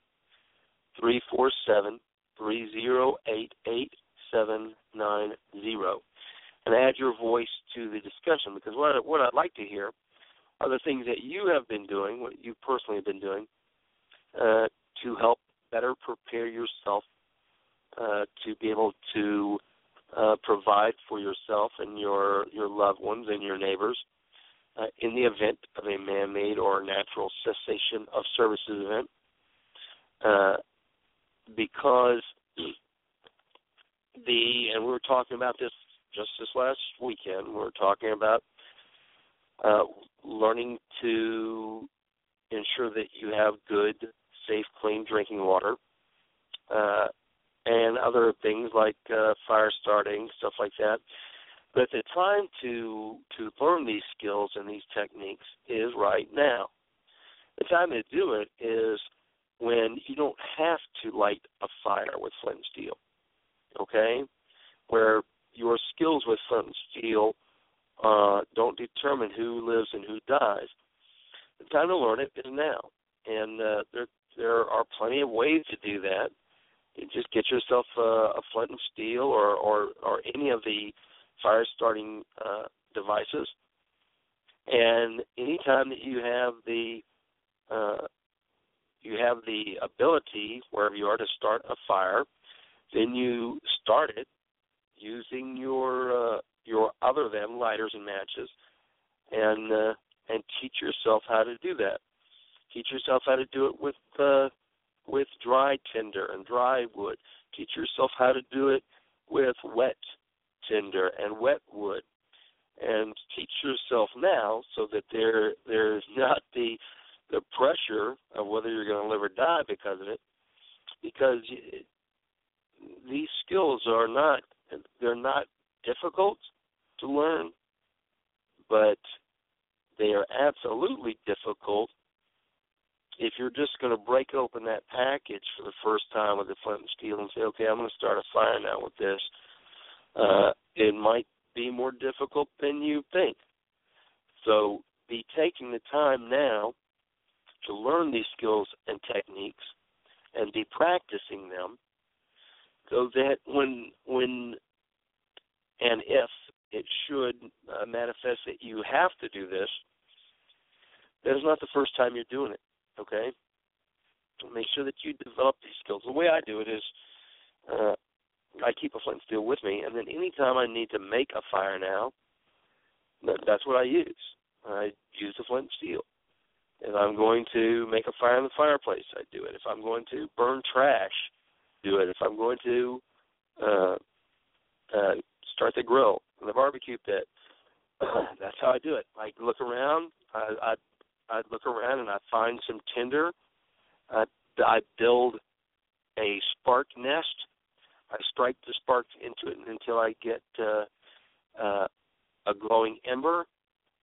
Three four seven three zero eight eight seven nine zero and add your voice to the discussion because what I, what I'd like to hear are the things that you have been doing, what you personally have been doing, uh, to help better prepare yourself uh, to be able to uh, provide for yourself and your your loved ones and your neighbors uh, in the event of a man-made or natural cessation of services event, uh, because the and we were talking about this just this last weekend, we were talking about uh, learning to ensure that you have good, safe, clean drinking water, uh, and other things like uh, fire starting, stuff like that. But the time to to learn these skills and these techniques is right now. The time to do it is when you don't have to light a fire with flint and steel. Okay? Where your skills with and steel uh, don't determine who lives and who dies. The time to learn it is now, and uh, there there are plenty of ways to do that. You just get yourself a, a flint and steel, or or or any of the fire starting uh, devices, and anytime that you have the uh, you have the ability wherever you are to start a fire, then you start it using your uh, your other than lighters and matches, and uh, and teach yourself how to do that. Teach yourself how to do it with uh, with dry tinder and dry wood. Teach yourself how to do it with wet tinder and wet wood, and teach yourself now so that there there's not the the pressure of whether you're going to live or die because of it, because these skills are not they're not difficult to learn, but they are absolutely difficult if you're just going to break open that package for the first time with the flint and steel and say, okay, I'm going to start a fire now with this. Uh, it might be more difficult than you think. So be taking the time now to learn these skills and techniques and be practicing them so that when when and if it should uh, manifest that you have to do this that is not the first time you're doing it okay? Make sure that you develop these skills. The way i do it is uh, i keep a flint and steel with me and then anytime i need to make a fire now that's what i use. I use the flint and steel. If I'm going to make a fire in the fireplace, I do it. If I'm going to burn trash, do it. If I'm going to uh, uh, start the grill in the barbecue pit, that's how I do it. I look around. I I I look around and I find some tinder. I I build a spark nest. I strike the sparks into it until I get uh, uh, a glowing ember.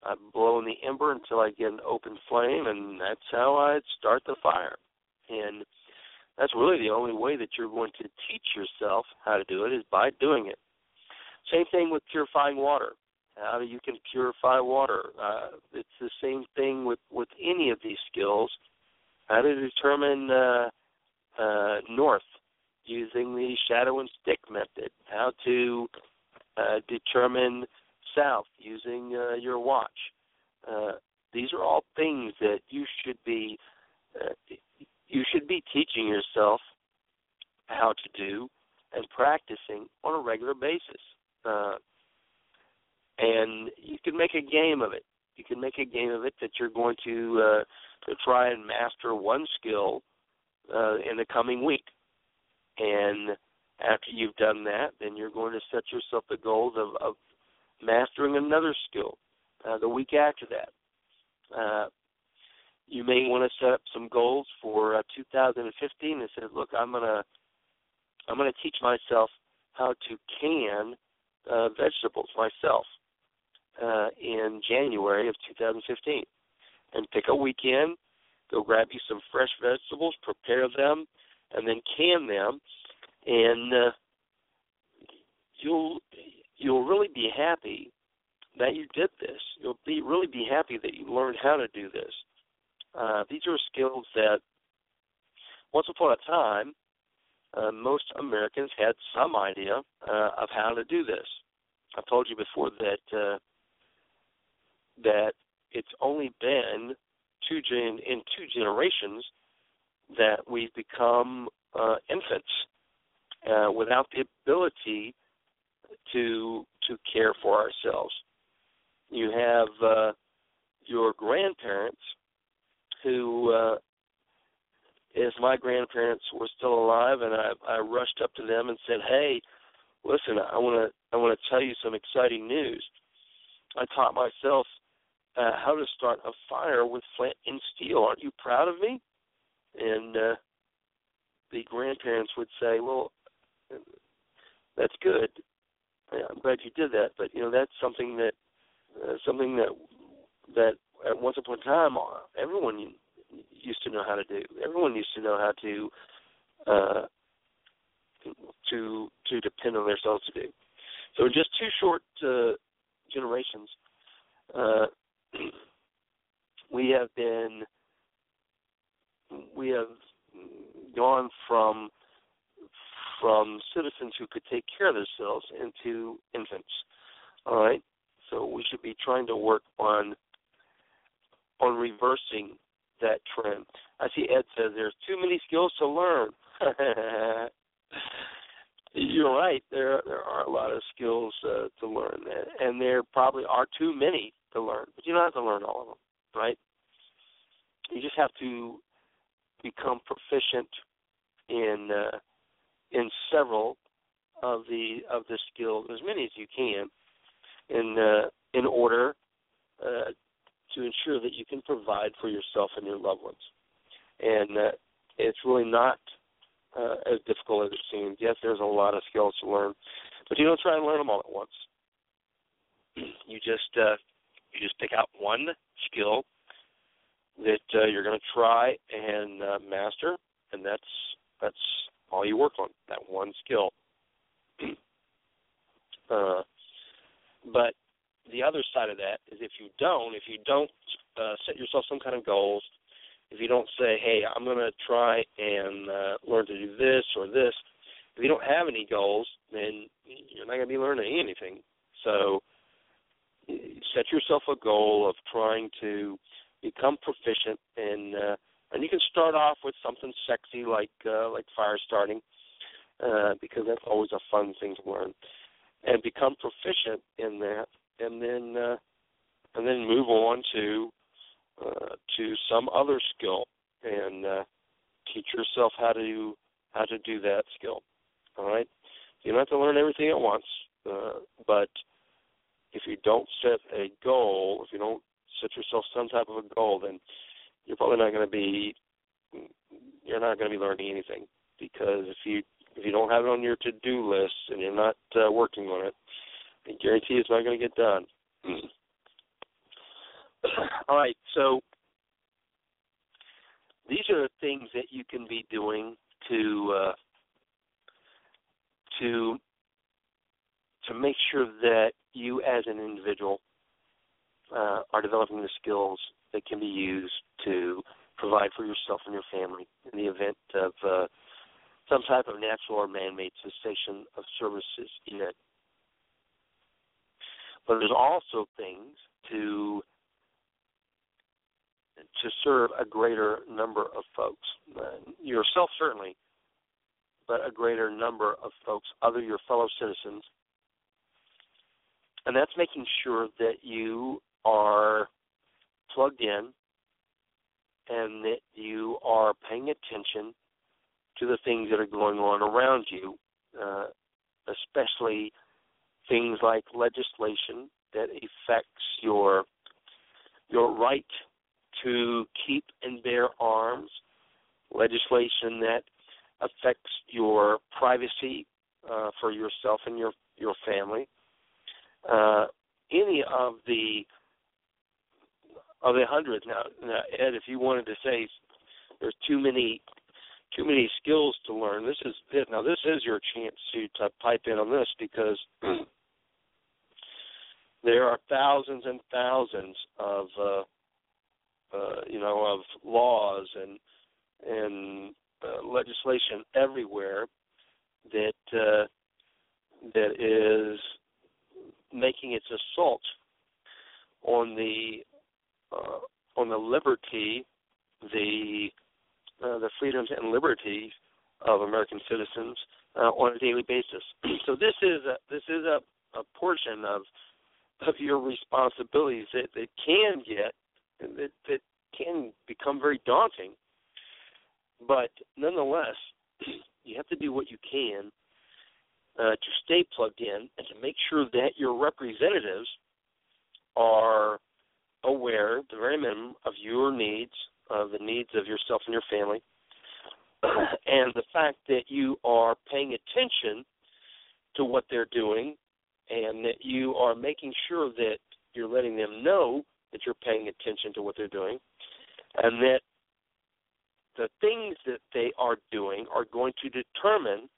I blow in the ember until I get an open flame, and that's how I start the fire. And that's really the only way that you're going to teach yourself how to do it is by doing it. Same thing with purifying water. How you can purify water. Uh, it's the same thing with with any of these skills. How to determine uh, uh, north using the shadow and stick method. How to uh, determine south using uh, your watch. Uh, these are all things that you should be uh, you should be teaching yourself how to do and practicing on a regular basis. Uh, and you can make a game of it. You can make a game of it that you're going to uh, to try and master one skill uh, in the coming week. And after you've done that, then you're going to set yourself the goals of, of mastering another skill uh, the week after that. Uh, you may want to set up some goals for uh, 2015 and say, look, I'm gonna I'm gonna teach myself how to can uh, vegetables myself uh, in January of 2015, and pick a weekend, go grab you some fresh vegetables, prepare them, and then can them, and uh, you'll you'll really be happy that you did this. You'll be really be happy that you learned how to do this. Uh, these are skills that once upon a time uh, most Americans had some idea uh, of how to do this. I've told you before that uh, that it's only been two gen in two generations that we've become uh, infants uh, without the ability to to care for ourselves. You have uh, your grandparents who, uh, as my grandparents were still alive, and I, I rushed up to them and said, "Hey, listen, I want to I want to tell you some exciting news. I taught myself uh, how to start a fire with flint and steel. Aren't you proud of me?" And uh, the grandparents would say, "Well, that's good, I'm glad you did that. But you know, that's something that uh, something that that at once upon a time uh, everyone used to know how to do. Everyone used to know how to uh, to to depend on themselves to do. So in just two short uh, generations, uh, we have been we have gone from from citizens who could take care of themselves into infants. All right, so we should be trying to work on on reversing that trend. I see Ed says there's too many skills to learn. You're right. There there are a lot of skills uh, to learn, and there probably are too many to learn. But you don't have to learn all of them, right? You just have to become proficient in uh, in several of the of the skills, as many as you can, in uh, in order uh, to ensure that you can provide for yourself and your loved ones. And uh, it's really not uh, as difficult as it seems. Yes, there's a lot of skills to learn, but you don't try and learn them all at once. You just uh, you just pick out one skill that uh, you're going to try and uh, master, and that's that's all you work on, that one skill. uh, but the other side of that is if you don't, if you don't uh, set yourself some kind of goals, if you don't say, "Hey, I'm going to try and uh, learn to do this or this," if you don't have any goals, then you're not going to be learning anything. So set yourself a goal of trying to become proficient in uh, and you can start off with something sexy like uh, like fire starting uh, because that's always a fun thing to learn and become proficient in that and then uh, and then move on to uh, to some other skill and uh, teach yourself how to how to do that skill. All right, you don't have to learn everything at once, uh, but if you don't set a goal, if you don't set yourself some type of a goal, then you're probably not going to be you're not going to be learning anything because if you if you don't have it on your to do list and you're not uh, working on it, I guarantee it's not going to get done. All right, so these are the things that you can be doing to uh, to to make sure that you, as an individual, uh, are developing the skills that can be used to provide for yourself and your family in the event of uh, some type of natural or man-made cessation of services event. But there's also things to to serve a greater number of folks. Yourself certainly, but a greater number of folks, other your fellow citizens. And that's making sure that you are plugged in and that you are paying attention to the things that are going on around you, uh, especially things like legislation that affects your your right to keep and bear arms, legislation that affects your privacy uh, for yourself and your your family. Uh, any of the of the hundreds now, now, Ed, if you wanted to say there's too many too many skills to learn, this is it. Now this is your chance to, to pipe in on this because there are thousands and thousands of uh, uh, you know of laws and and uh, legislation everywhere that uh, that is making its assault on the uh, on the liberty, the uh, the freedoms and liberties of American citizens uh, on a daily basis. so this is a, this is a, a portion of of your responsibilities that, that can get that, that can become very daunting. But nonetheless, you have to do what you can uh, to stay plugged in and to make sure that your representatives are aware, the very minimum, of your needs, of the needs of yourself and your family, and the fact that you are paying attention to what they're doing and that you are making sure that you're letting them know that you're paying attention to what they're doing and that the things that they are doing are going to determine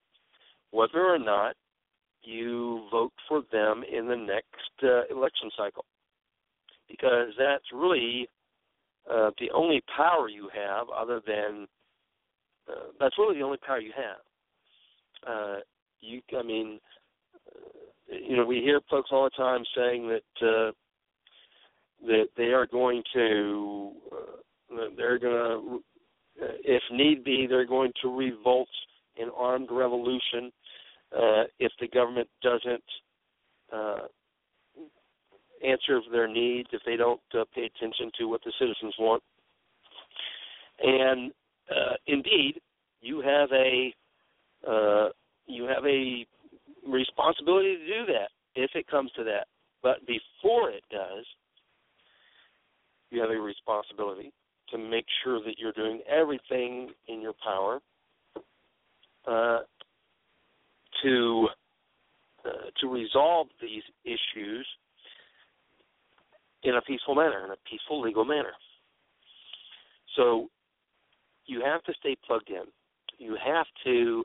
whether or not you vote for them in the next uh, election cycle because that's really uh, the only power you have, other than uh, that's really the only power you have. Uh, you, I mean, you know, we hear folks all the time saying that uh, that they are going to, uh, they're going to, uh, if need be, they're going to revolt in armed revolution uh, if the government doesn't uh, answer their needs, if they don't uh, pay attention to what the citizens want. And uh, indeed, you have a uh, you have a responsibility to do that if it comes to that. But before it does, you have a responsibility to make sure that you're doing everything in your power uh, to uh, to resolve these issues in a peaceful manner, in a peaceful legal manner. So you have to stay plugged in. You have to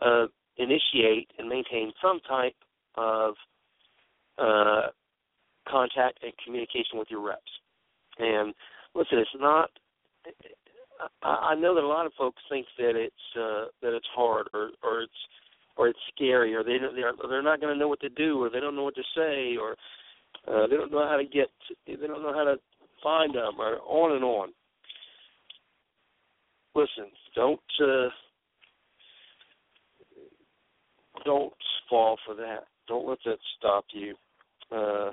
uh, initiate and maintain some type of uh, contact and communication with your reps. And listen, it's not I, know that a lot of folks think that it's uh, that it's hard or or it's or it's scary or they they're they're not going to know what to do or they don't know what to say or uh, they don't know how to get they don't know how to find them or on and on. Listen, don't uh, don't fall for that. Don't let that stop you. Uh,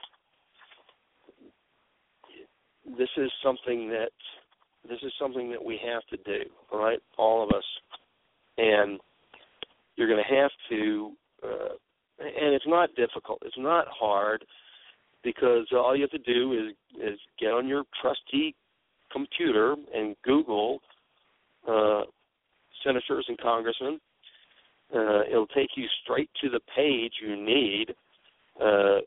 this is something that this is something that we have to do, all right? All of us, and you're going to have to. Uh, and it's not difficult. It's not hard because all you have to do is is get on your trusty computer and Google uh, senators and congressmen. Uh, it'll take you straight to the page you need uh,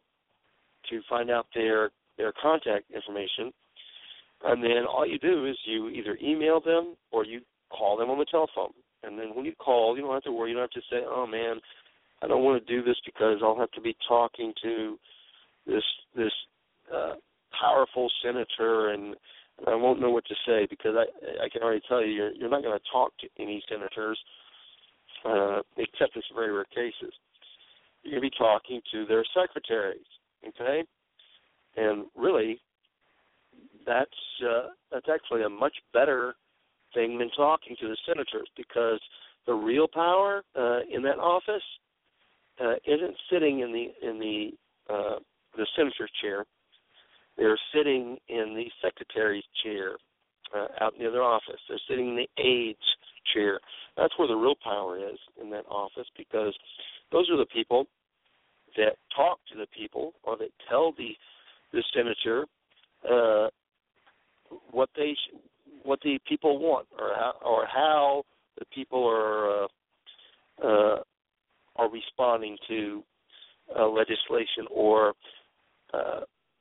to find out their their contact information, and then all you do is you either email them or you call them on the telephone. And then when you call, you don't have to worry. You don't have to say, "Oh man, I don't want to do this because I'll have to be talking to this this uh, powerful senator and." I won't know what to say because I I can already tell you you're you're not going to talk to any senators uh, except in some very rare cases. You're going to be talking to their secretaries, okay? And really, that's uh, that's actually a much better thing than talking to the senators because the real power uh, in that office uh, isn't sitting in the in the uh, the senator's chair. They're sitting in the secretary's chair uh, out near their office. They're sitting in the aide's chair. That's where the real power is in that office because those are the people that talk to the people or that tell the the senator uh, what they what the people want or how or how the people are uh, uh, are responding to uh, legislation or uh,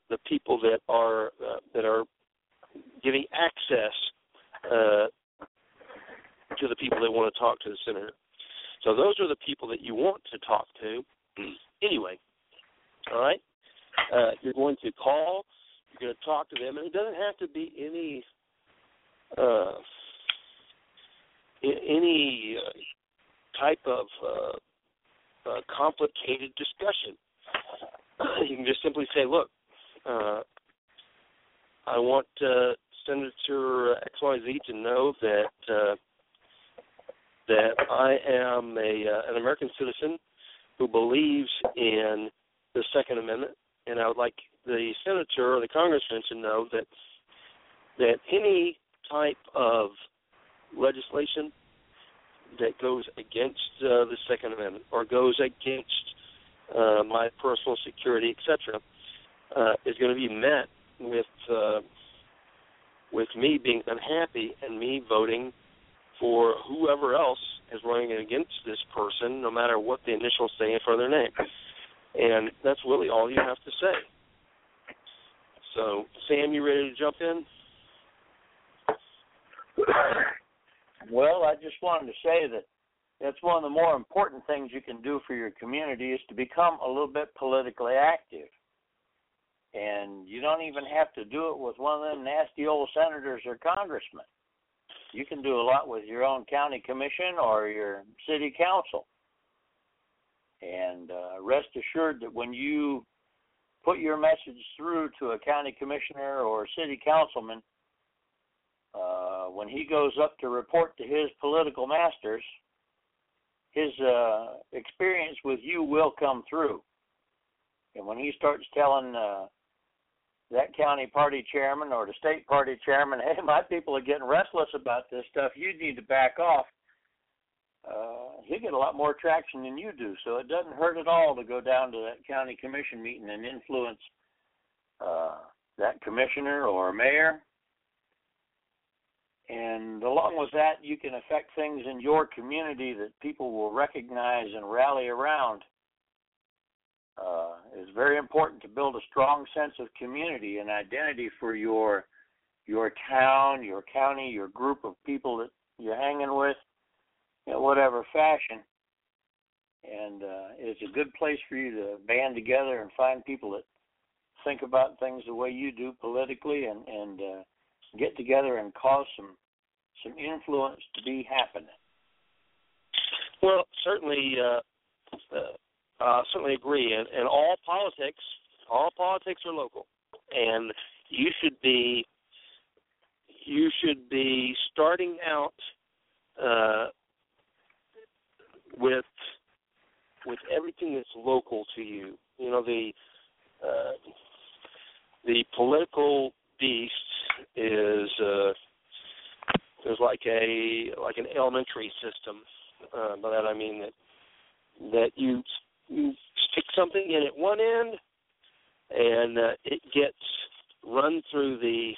the people that are uh, that are giving access uh, to the people that want to talk to the senator. So those are the people that you want to talk to. anyway, all right. Uh, you're going to call. You're going to talk to them, and it doesn't have to be any uh, any uh, type of uh, uh, complicated discussion. you can just simply say, "Look, uh, I want uh, Senator XYZ to know that uh, that I am a uh, an American citizen who believes in the Second Amendment, and I would like the senator or the congressman to know that that any type of legislation that goes against uh, the Second Amendment or goes against uh, my personal security, etc., uh, is going to be met with uh, with me being unhappy and me voting for whoever else is running against this person, no matter what the initials say in front of their name. And that's really all you have to say. So, Sam, you ready to jump in? Well, I just wanted to say that that's one of the more important things you can do for your community is to become a little bit politically active. And you don't even have to do it with one of them nasty old senators or congressmen you can do a lot with your own county commission or your city council. And uh, rest assured that when you put your message through to a county commissioner or city councilman, uh, when he goes up to report to his political masters, his uh, experience with you will come through. And when he starts telling uh, that county party chairman or the state party chairman, hey, my people are getting restless about this stuff. You need to back off. Uh, he'll get a lot more traction than you do. So it doesn't hurt at all to go down to that county commission meeting and influence uh, that commissioner or mayor. And along with that, you can affect things in your community that people will recognize and rally around uh, it's very important to build a strong sense of community and identity for your your town, your county, your group of people that you're hanging with, in whatever fashion. And uh, it's a good place for you to band together and find people that think about things the way you do politically, and and uh, get together and cause some some influence to be happening. Well, certainly, uh, uh, uh, certainly agree. And, and all politics, all politics are local, and you should be, you should be starting out uh, with with everything that's local to you. You know the uh, the political beast is uh, is like a like an alimentary system. Uh, by that I mean that that you you stick something in at one end, and uh, it gets run through the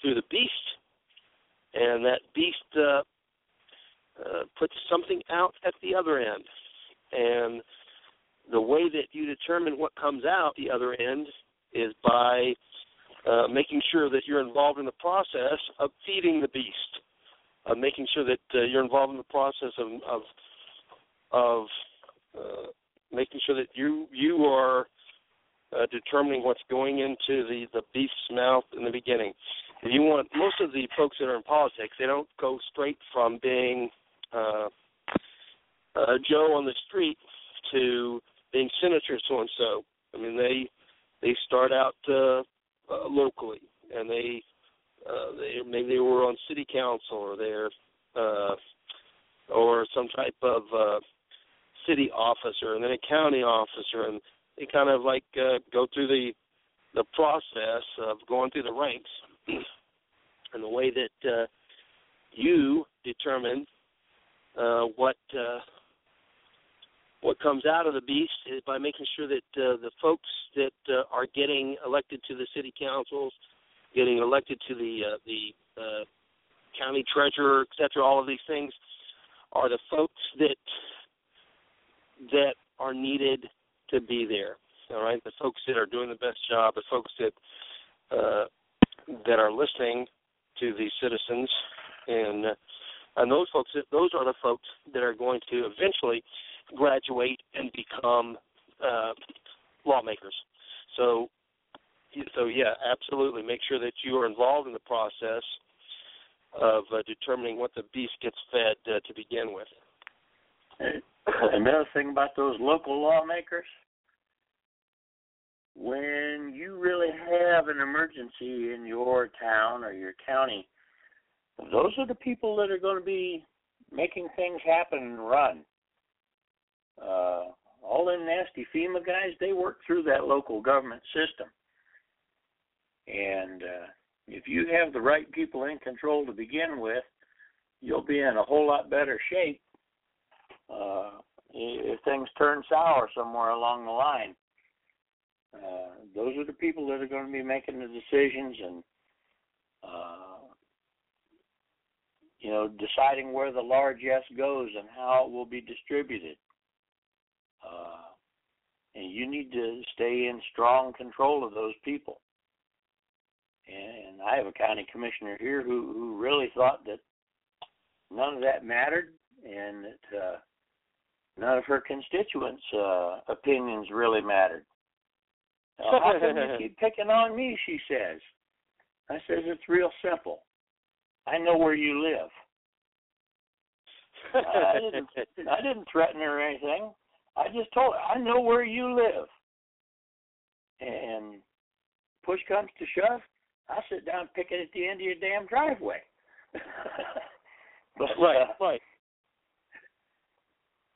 through the beast, and that beast uh, uh, puts something out at the other end, and the way that you determine what comes out the other end is by uh, making sure that you're involved in the process of feeding the beast, uh, making sure that uh, you're involved in the process of of, of uh, making sure that you you are uh, determining what's going into the the beast's mouth in the beginning. If you want most of the folks that are in politics, they don't go straight from being uh, uh, Joe on the street to being Senator so and so. I mean, they they start out uh, uh, locally, and they uh, they maybe they were on city council or they're uh, or some type of uh, city officer, and then a county officer, and they kind of like uh, go through the the process of going through the ranks, and the way that uh, you determine uh, what uh, what comes out of the beast is by making sure that uh, the folks that uh, are getting elected to the city councils, getting elected to the uh, the uh, county treasurer, etc., all of these things are the folks that that are needed to be there. All right, the folks that are doing the best job, the folks that uh, that are listening to the citizens, and uh, and those folks, those are the folks that are going to eventually graduate and become uh, lawmakers. So, so yeah, absolutely. Make sure that you are involved in the process of uh, determining what the beast gets fed uh, to begin with. Another thing about those local lawmakers, when you really have an emergency in your town or your county, those are the people that are going to be making things happen and run uh, all them nasty FEMA guys, they work through that local government system. And uh, if you have the right people in control to begin with, you'll be in a whole lot better shape uh, if things turn sour somewhere along the line. Uh, those are the people that are going to be making the decisions and uh, you know deciding where the largesse goes and how it will be distributed. Uh, and you need to stay in strong control of those people. And I have a county commissioner here who who really thought that none of that mattered, and that uh, none of her constituents' uh, opinions really mattered. Uh, how come you keep picking on me? She says. I says it's real simple. I know where you live. I didn't. I didn't threaten her or anything. I just told her, I know where you live. And push comes to shove, I sit down and pick it at the end of your damn driveway. but, right, uh, right.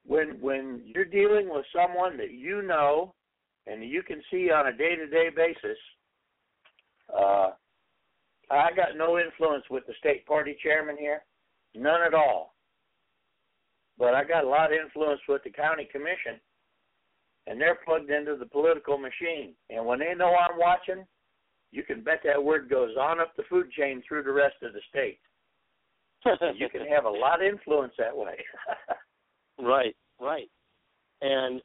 When when you're dealing with someone that you know and you can see on a day to day basis, uh, I got no influence with the state party chairman here, none at all but I got a lot of influence with the county commission, and they're plugged into the political machine. And when they know I'm watching, you can bet that word goes on up the food chain through the rest of the state. you can have a lot of influence that way. right, right, and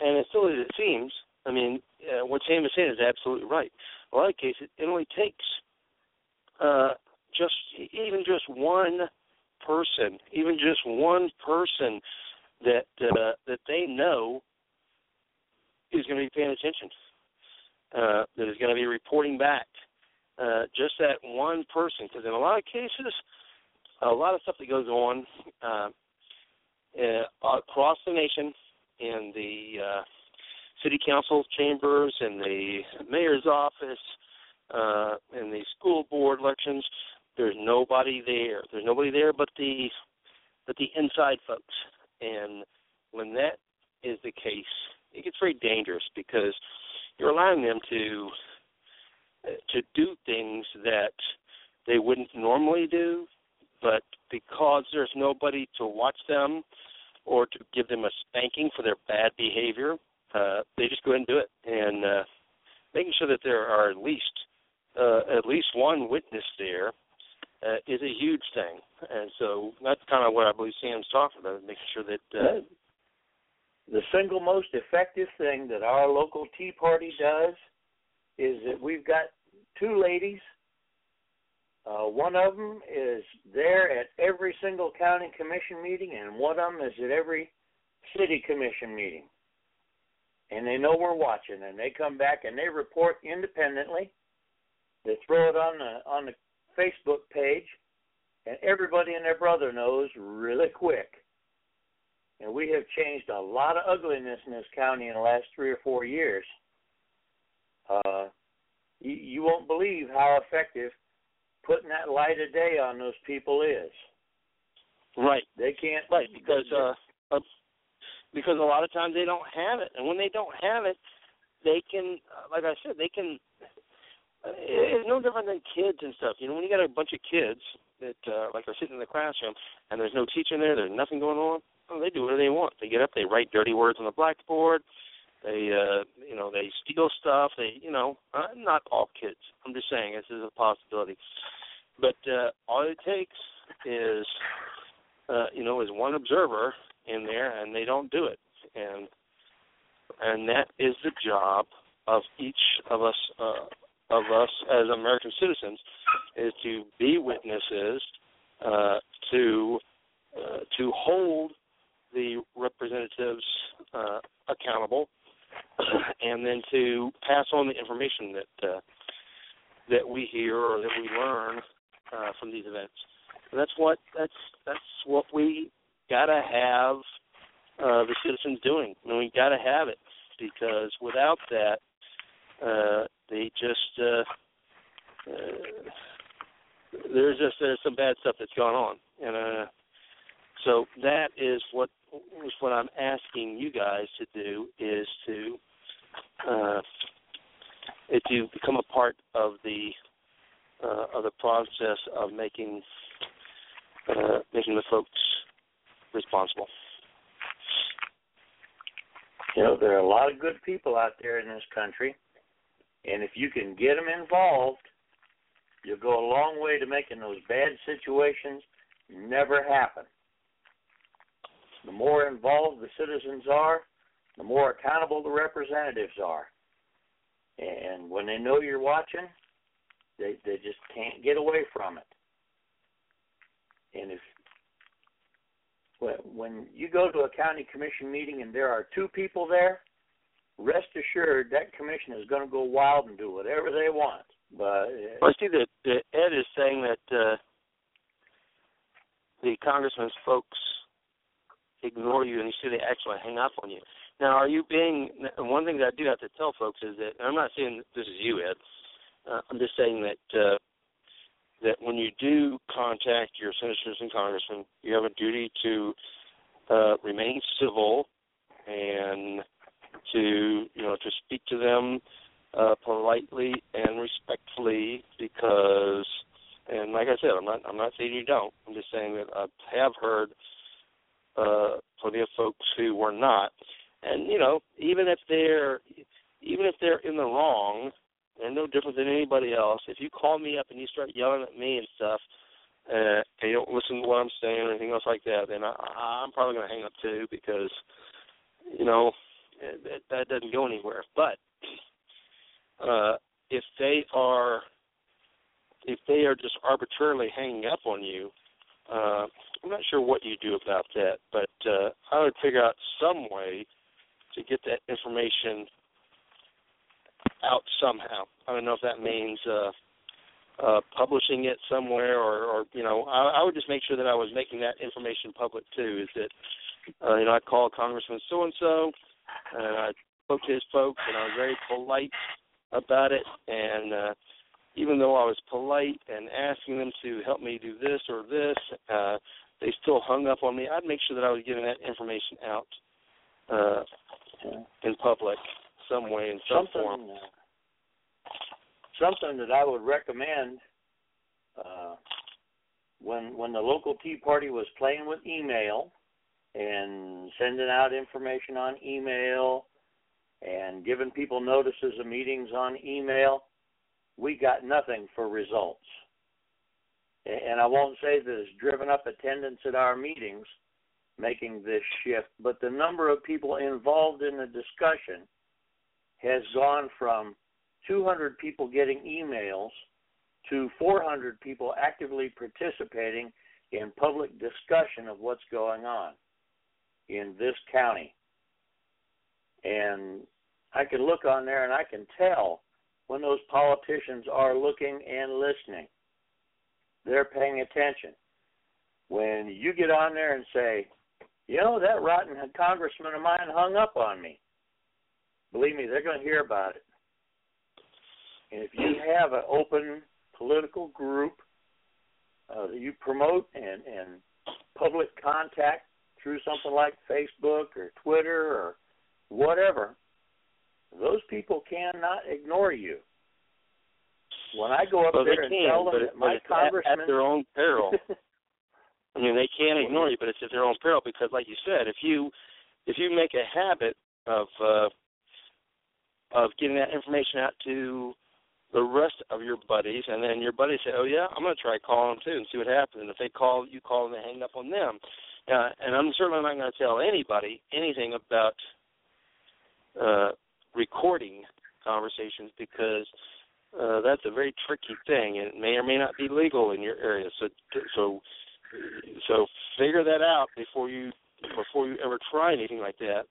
and as silly as it seems, I mean, uh, what Sam is saying is absolutely right. In a lot of cases, it only takes uh, just even just one person, even just one person that uh, that they know is going to be paying attention, uh, that is going to be reporting back, uh, just that one person. Because in a lot of cases, a lot of stuff that goes on uh, uh, across the nation in the uh, city council chambers, in the mayor's office, uh, in the school board elections, there's nobody there. There's nobody there but the but the inside folks. And when that is the case, it gets very dangerous because you're allowing them to to do things that they wouldn't normally do, but because there's nobody to watch them or to give them a spanking for their bad behavior, uh, they just go ahead and do it. And uh, making sure that there are at least uh, at least one witness there uh, is a huge thing. And so that's kind of what I believe Sam's talking about, making sure that. Uh, the single most effective thing that our local Tea Party does is that we've got two ladies. Uh, one of them is there at every single county commission meeting, and one of them is at every city commission meeting. And they know we're watching, and they come back and they report independently. They throw it on the on the Facebook page, and everybody and their brother knows really quick. And we have changed a lot of ugliness in this county in the last three or four years. Uh, you, you won't believe how effective putting that light of day on those people is. Right. They can't. Right, because uh, uh, because a lot of times they don't have it, and when they don't have it, they can, uh, like I said, they can. Uh, it's no different than kids and stuff. You know, when you got a bunch of kids that uh, like are sitting in the classroom and there's no teacher there, there's nothing going on. Well, they do whatever they want. They get up, they write dirty words on the blackboard. They, uh, you know, they steal stuff. They, you know, uh, not all kids. I'm just saying this is a possibility. But uh, all it takes is, uh, you know, is one observer in there, and they don't do it, and and that is the job of each of us, uh, of us as American citizens, is to be witnesses, uh, to uh, to hold the representatives uh, accountable, and then to pass on the information that uh, that we hear or that we learn uh, from these events. And that's what that's that's what we gotta have uh, the citizens doing. I mean, we gotta have it because without that, uh, they just uh, uh, there's just there's some bad stuff that's gone on, and uh, so that is what is what I'm asking you guys to do is to uh, to become a part of the uh, of the process of making uh, making the folks responsible. You know, there are a lot of good people out there in this country, and if you can get them involved, you'll go a long way to making those bad situations never happen. The more involved the citizens are, the more accountable the representatives are. And when they know you're watching, they they just can't get away from it. And if when you go to a county commission meeting and there are two people there, rest assured that commission is going to go wild and do whatever they want. But uh, well, I see that, Ed is saying that uh, the congressman's folks ignore you, and you see they actually hang up on you. Now, are you being? One thing that I do have to tell folks is that I'm not saying this is you, Ed. Uh, I'm just saying that uh, that when you do contact your senators and congressmen, you have a duty to uh, remain civil and to you know to speak to them uh, politely and respectfully because and like I said, I'm not I'm not saying you don't. I'm just saying that I have heard uh, plenty of folks who were not, and you know even if they're even if they're in the wrong, they're no different than anybody else. If you call me up and you start yelling at me and stuff, uh, and you don't listen to what I'm saying or anything else like that, then I, I'm probably going to hang up too because, you know, that, that doesn't go anywhere. But uh, if they are, if they are just arbitrarily hanging up on you, uh, I'm not sure what you do about that. But uh, I would figure out some way to get that information out somehow. I don't know if that means uh, uh, publishing it somewhere, or, or you know, I, I would just make sure that I was making that information public too. Is that uh, you know I called Congressman so and so, and I spoke to his folks, and I was very polite about it, and uh, even though I was polite and asking them to help me do this or this, uh, they still hung up on me. I'd make sure that I was getting that information out uh, in public, some way, in some something, form. uh, something that I would recommend uh, when when the local Tea Party was playing with email and sending out information on email and giving people notices of meetings on email, we got nothing for results. And I won't say that it's driven up attendance at our meetings making this shift, but the number of people involved in the discussion has gone from 200 people getting emails to 400 people actively participating in public discussion of what's going on in this county. And I can look on there and I can tell when those politicians are looking and listening. They're paying attention. When you get on there and say, you know, that rotten congressman of mine hung up on me, believe me, they're going to hear about it. And if you have an open political group uh, that you promote and, and public contact through something like Facebook or Twitter or whatever, those people cannot ignore you. When I go up Well, there they and can, tell them that my it's at, congressman at their own peril. I mean, they can't ignore you, but it's at their own peril because, like you said, if you if you make a habit of uh, of getting that information out to the rest of your buddies, and then your buddies say, "Oh yeah, I'm going to try calling them too and see what happens." And if they call, you call them and hang up on them. Uh, and I'm certainly not going to tell anybody anything about uh, recording conversations because uh, that's a very tricky thing, and it may or may not be legal in your area. So, so, so figure that out before you before you ever try anything like that.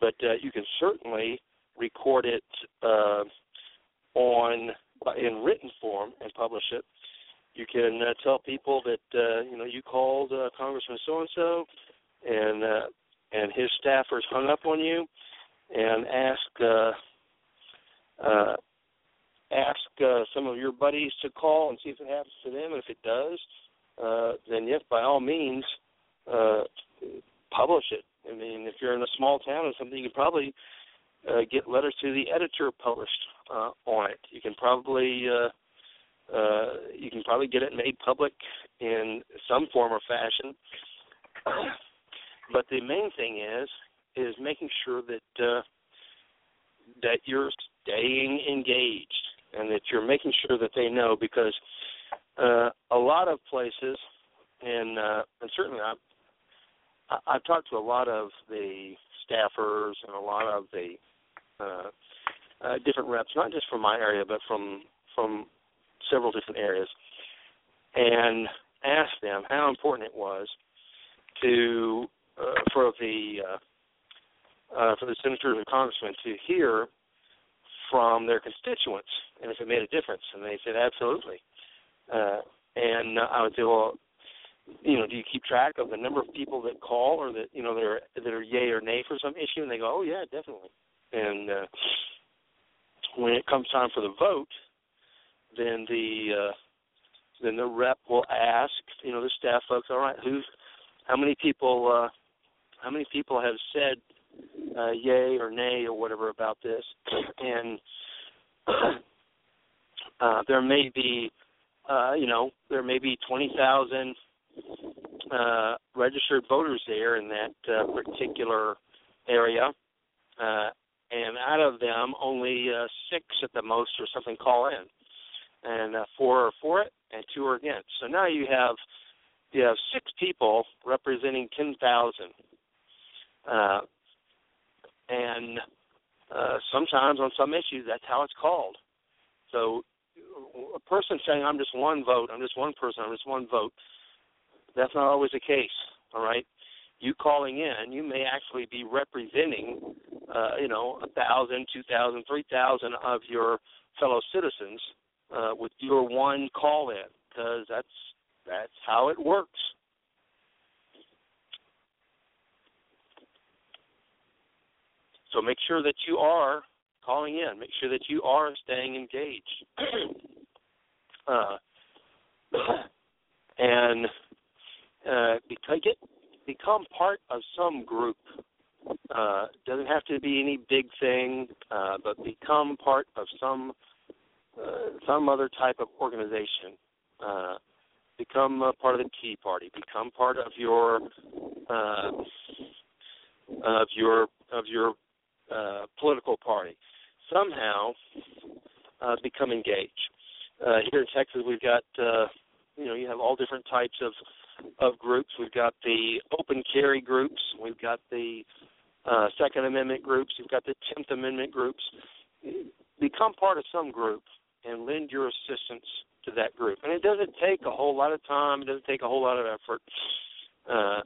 But uh, you can certainly record it uh, on in written form and publish it. You can uh, tell people that uh, you know you called uh, Congressman so and so, and uh, and his staffers hung up on you, and ask uh, uh, ask uh, some of your buddies to call and see if it happens to them. And if it does, uh, then yes, by all means, uh, publish it. I mean, if you're in a small town or something, you can probably uh, get letters to the editor published uh, on it. You can probably uh, uh, you can probably get it made public in some form or fashion. but the main thing is is making sure that uh, that you're staying engaged and that you're making sure that they know because uh, a lot of places and uh, and certainly I, I I've talked to a lot of the staffers and a lot of the uh, uh, different reps, not just from my area, but from from several different areas, and asked them how important it was to uh, for the uh, uh, for the senators and congressmen to hear from their constituents and if it made a difference. And they said absolutely. Uh, and I would say, well, you know, do you keep track of the number of people that call or that you know that are that are yay or nay for some issue? And they go, oh yeah, definitely. And uh, when it comes time for the vote, then the uh, then the rep will ask, you know, the staff folks, all right, who's how many people uh, how many people have said uh, yay or nay or whatever about this, and uh, there may be, uh, you know, there may be twenty thousand uh, registered voters there in that uh, particular area, uh, and out of them, only uh, six at the most or something call in, and uh, four are for it and two are against. So now you have you have six people representing ten thousand. Uh, and uh, sometimes on some issues that's how it's called. So a person saying I'm just one vote, I'm just one person, I'm just one vote, that's not always the case. All right, you calling in, you may actually be representing, uh, you know, a thousand, two thousand, three thousand of your fellow citizens uh, with your one call in because that's that's how it works. So make sure that you are calling in. Make sure that you are staying engaged. uh, and uh, because get become part of some group. Uh, doesn't have to be any big thing, uh, but become part of some uh, some other type of organization. Uh, become part of the Tea Party. Become part of your uh, of your of your uh, political party. Somehow, uh, become engaged. Uh, here in Texas, we've got uh, you know you have all different types of of groups. We've got the open carry groups. We've got the uh, Second Amendment groups. We've got the Tenth Amendment groups. Become part of some group and lend your assistance to that group. And it doesn't take a whole lot of time. It doesn't take a whole lot of effort. Uh,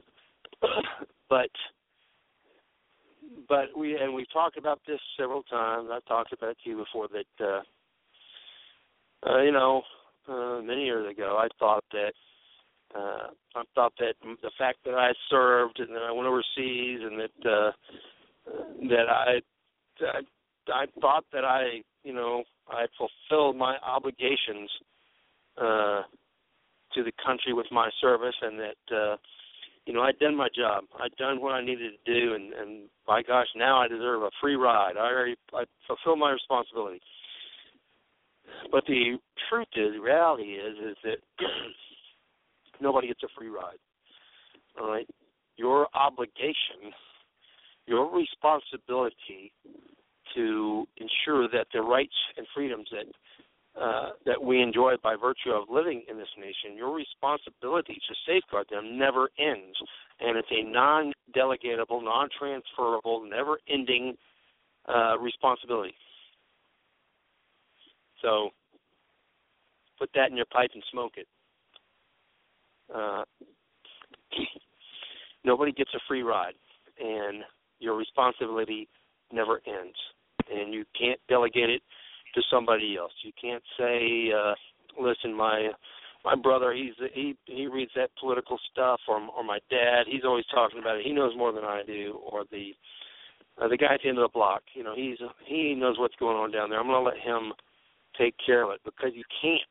but but we and we've talked about this several times. I've talked about it to you before that uh, uh, you know uh, many years ago I thought that uh, I thought that the fact that I served and then I went overseas and that uh, that I, I I thought that I you know I fulfilled my obligations uh, to the country with my service and that uh, you know I'd done my job. I'd done what I needed to do and and by gosh now I deserve a free ride. I already I fulfilled my responsibility. But the truth is the reality is is that nobody gets a free ride. All right, your obligation, your responsibility to ensure that the rights and freedoms that uh, that we enjoy by virtue of living in this nation, your responsibility to safeguard them never ends, and it's a non-delegatable, non-transferable, never-ending uh, responsibility. So, put that in your pipe and smoke it. Uh, nobody gets a free ride, and your responsibility never ends. And you can't delegate it to somebody else. You can't say, uh, "Listen, my my brother, he's he he reads that political stuff," or or my dad, he's always talking about it. He knows more than I do, or the uh, the guy at the end of the block. You know, he's he knows what's going on down there. I'm going to let him take care of it because you can't.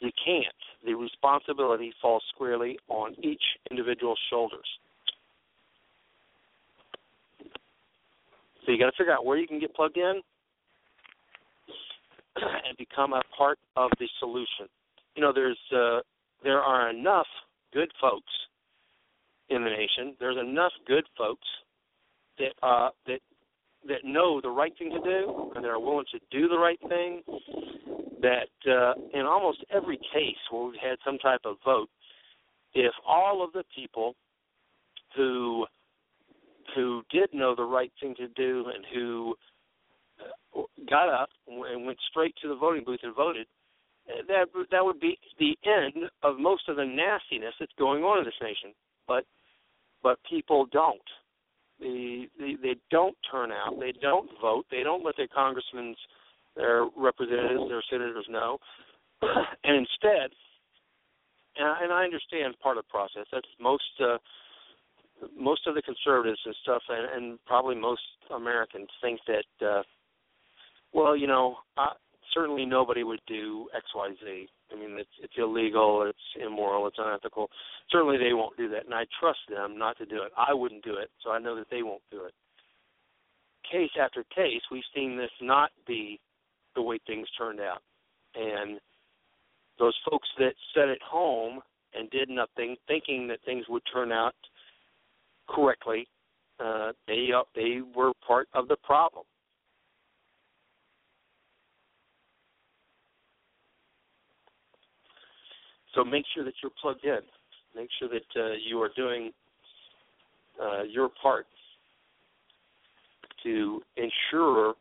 You can't. The responsibility falls squarely on each individual's shoulders. So you got to figure out where you can get plugged in and become a part of the solution. You know, there's uh, there are enough good folks in the nation. There's enough good folks that uh, that that know the right thing to do and that are willing to do the right thing that uh, in almost every case where we've had some type of vote, if all of the people who who did know the right thing to do and who got up and went straight to the voting booth and voted, uh, that that would be the end of most of the nastiness that's going on in this nation. But but people don't. They, they they don't turn out. They don't vote. They don't let their congressmen's their representatives, their senators know. and instead, and I, and I understand part of the process. That's most uh, most of the conservatives and stuff, and, and probably most Americans think that, uh, well, you know, I, certainly nobody would do X, Y, Z. I mean, it's it's illegal, it's immoral, it's unethical. Certainly, they won't do that, and I trust them not to do it. I wouldn't do it, so I know that they won't do it. Case after case, we've seen this not be the way things turned out. And those folks that sat at home and did nothing, thinking that things would turn out correctly, uh, they uh, they were part of the problem. So make sure that you're plugged in. Make sure that uh, you are doing uh, your part to ensure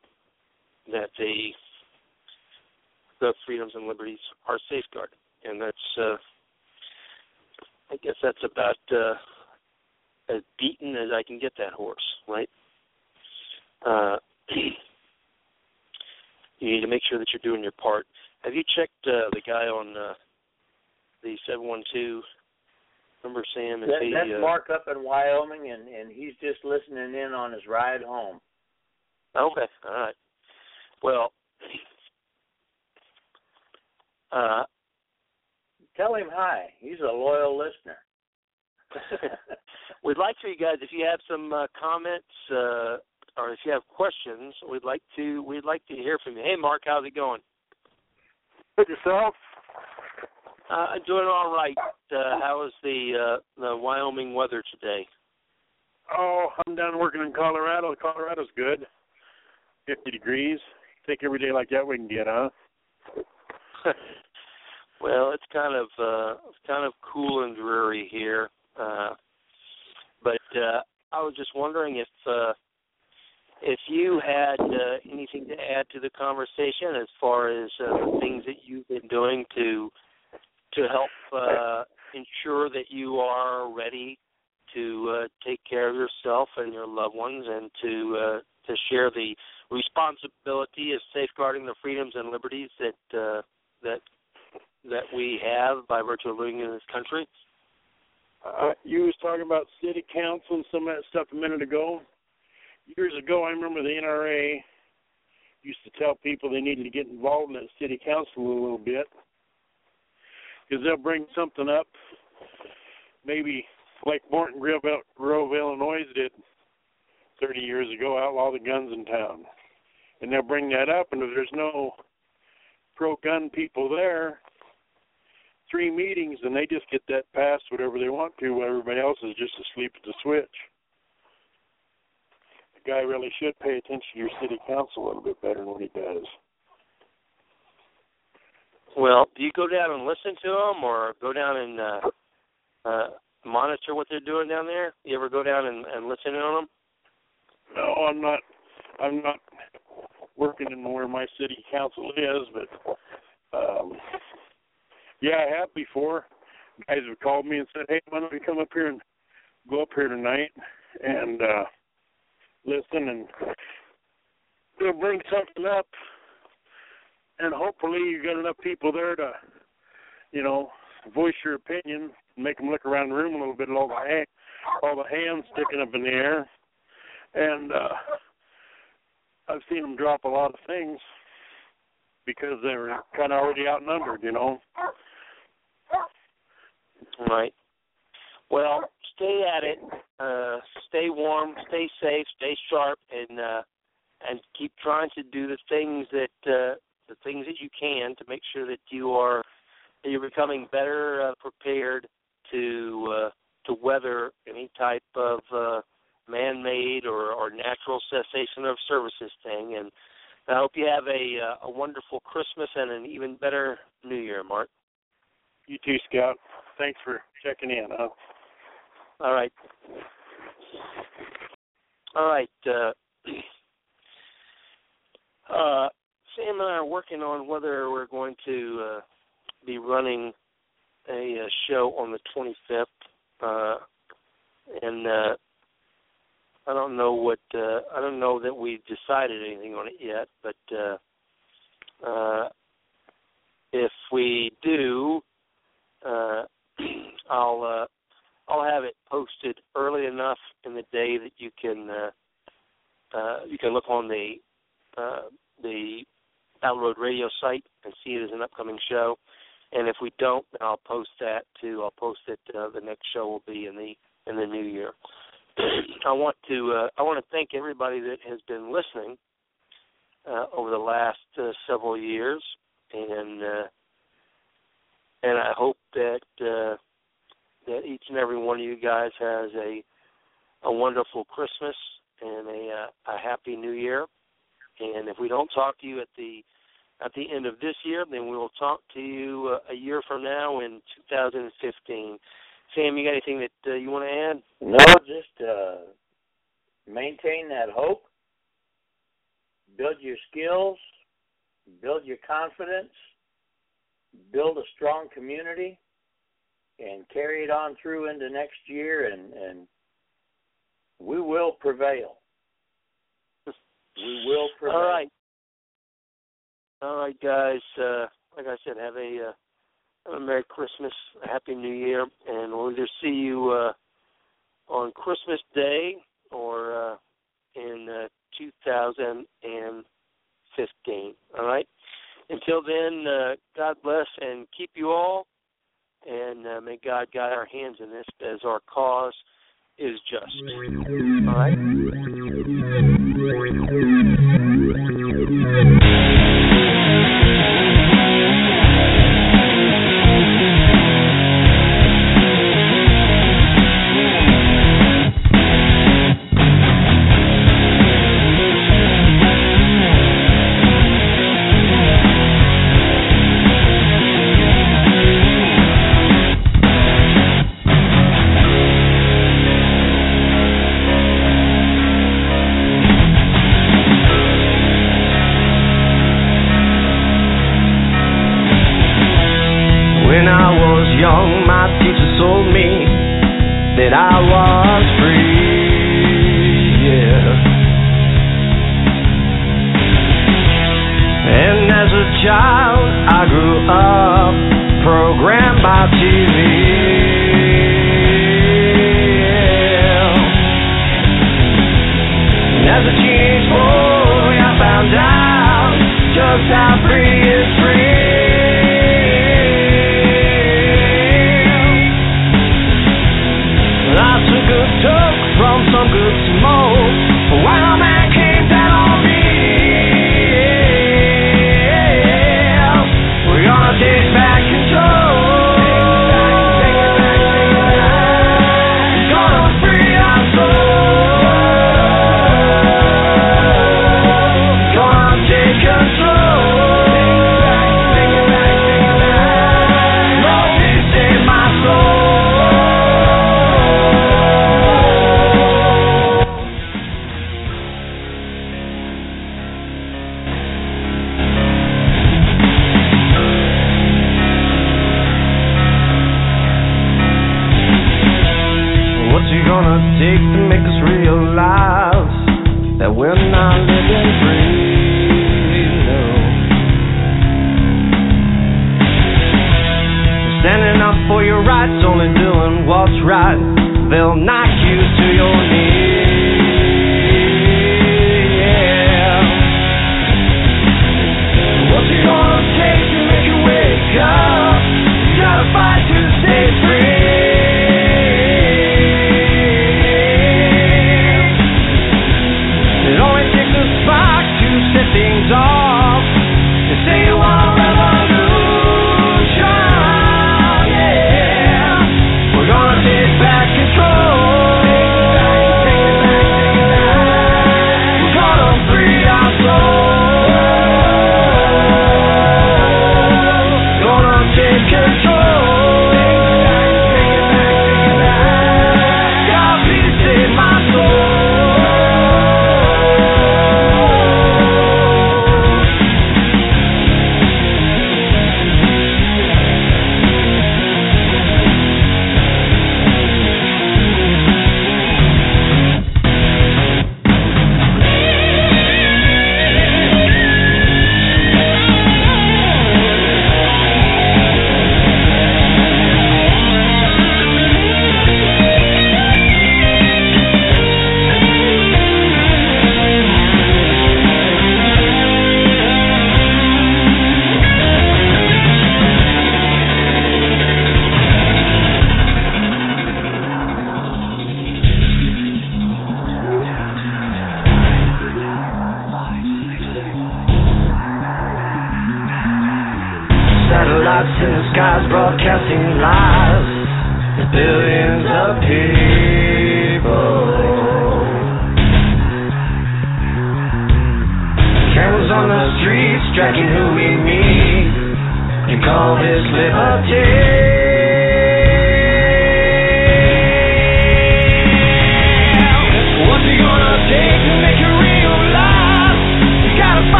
that the the freedoms and liberties are safeguarded, and that's uh, I guess that's about uh, as beaten as I can get that horse, right? Uh, you need to make sure that you're doing your part, Have you checked uh, the guy on uh, the seven one two? Remember Sam? Is That, he, that's uh, Mark up in Wyoming, and and he's just listening in on his ride home. Okay, all right. Well, uh, Tell him hi. He's a loyal listener. we'd like for you guys if you have some uh, comments uh, or if you have questions, we'd like to we'd like to hear from you. Hey, Mark, how's it going? Good yourself? Uh, I'm doing all right. Uh, how is the uh, the Wyoming weather today? Oh, I'm down working in Colorado. Colorado's good. 50 degrees. Think every day like that we can get, huh? well, it's kind of uh, it's kind of cool and dreary here. Uh, but uh, I was just wondering if uh, if you had uh, anything to add to the conversation as far as uh, the things that you've been doing to to help uh, ensure that you are ready to uh, take care of yourself and your loved ones, and to uh, to share the responsibility of safeguarding the freedoms and liberties that uh, that that we have by virtue of living in this country. Uh, you was talking about city council and some of that stuff a minute ago. Years ago, I remember the NRA used to tell people they needed to get involved in that city council a little bit because they'll bring something up, maybe like Morton Grove, Illinois did 30 years ago, outlaw the guns in town. And they'll bring that up, and if there's no pro gun people there, three meetings, and they just get that passed whatever they want to, while everybody else is just asleep at the switch. The guy really should pay attention to your city council a little bit better than what he does. Well, do you go down and listen to them, or go down and uh, uh, monitor what they're doing down there? You ever go down and, and listen in on them? No, I'm not. I'm not working in where my city council is, but um yeah, I have before. Guys have called me and said, "Hey, why don't you come up here and go up here tonight and uh listen and we'll bring something up, and hopefully you got enough people there to, you know, voice your opinion, make them look around the room a little bit, all the ha- all the hands sticking up in the air, and uh I've seen them drop a lot of things because they were kind of already outnumbered, you know. Right. Well, stay at it. Uh, stay warm. Stay safe. Stay sharp, and uh, and keep trying to do the things that uh, the things that you can to make sure that you are that you're becoming better uh, prepared to uh, to weather any type of uh, man-made or, or natural cessation of services thing. And I hope you have a uh, a wonderful Christmas and an even better New Year, Mark. You too, Scout. Thanks for checking in. Huh? All right. All right. Uh, uh, Sam and I are working on whether we're going to uh, be running a, a show on the 25th, uh, and uh, I don't know what uh, I don't know that we've decided anything on it yet, but uh, uh, if we do, uh, I'll uh, I'll have it posted early enough in the day that you can uh, uh, you can look on the uh, the Battle Road Radio site and see it as an upcoming show. And if we don't, then I'll post that too. I'll post it. Uh, the next show will be in the in the new year. I want to uh, I want to thank everybody that has been listening uh, over the last uh, several years, and uh, and I hope that uh, that each and every one of you guys has a a wonderful Christmas and a uh, a happy New Year. And if we don't talk to you at the at the end of this year, then we will talk to you uh, a year from now in 2015. Sam, you got anything that uh, you want to add? No, just uh, maintain that hope, build your skills, build your confidence, build a strong community, and carry it on through into next year, and, and we will prevail. We will prevail. All right. All right, guys. Uh, like I said, have a uh, have a Merry Christmas, a Happy New Year, and we'll either see you uh, on Christmas Day or uh, in uh, 2015. All right. Until then, uh, God bless and keep you all, and uh, may God guide our hands in this as our cause is just. All right. the clock to set things off.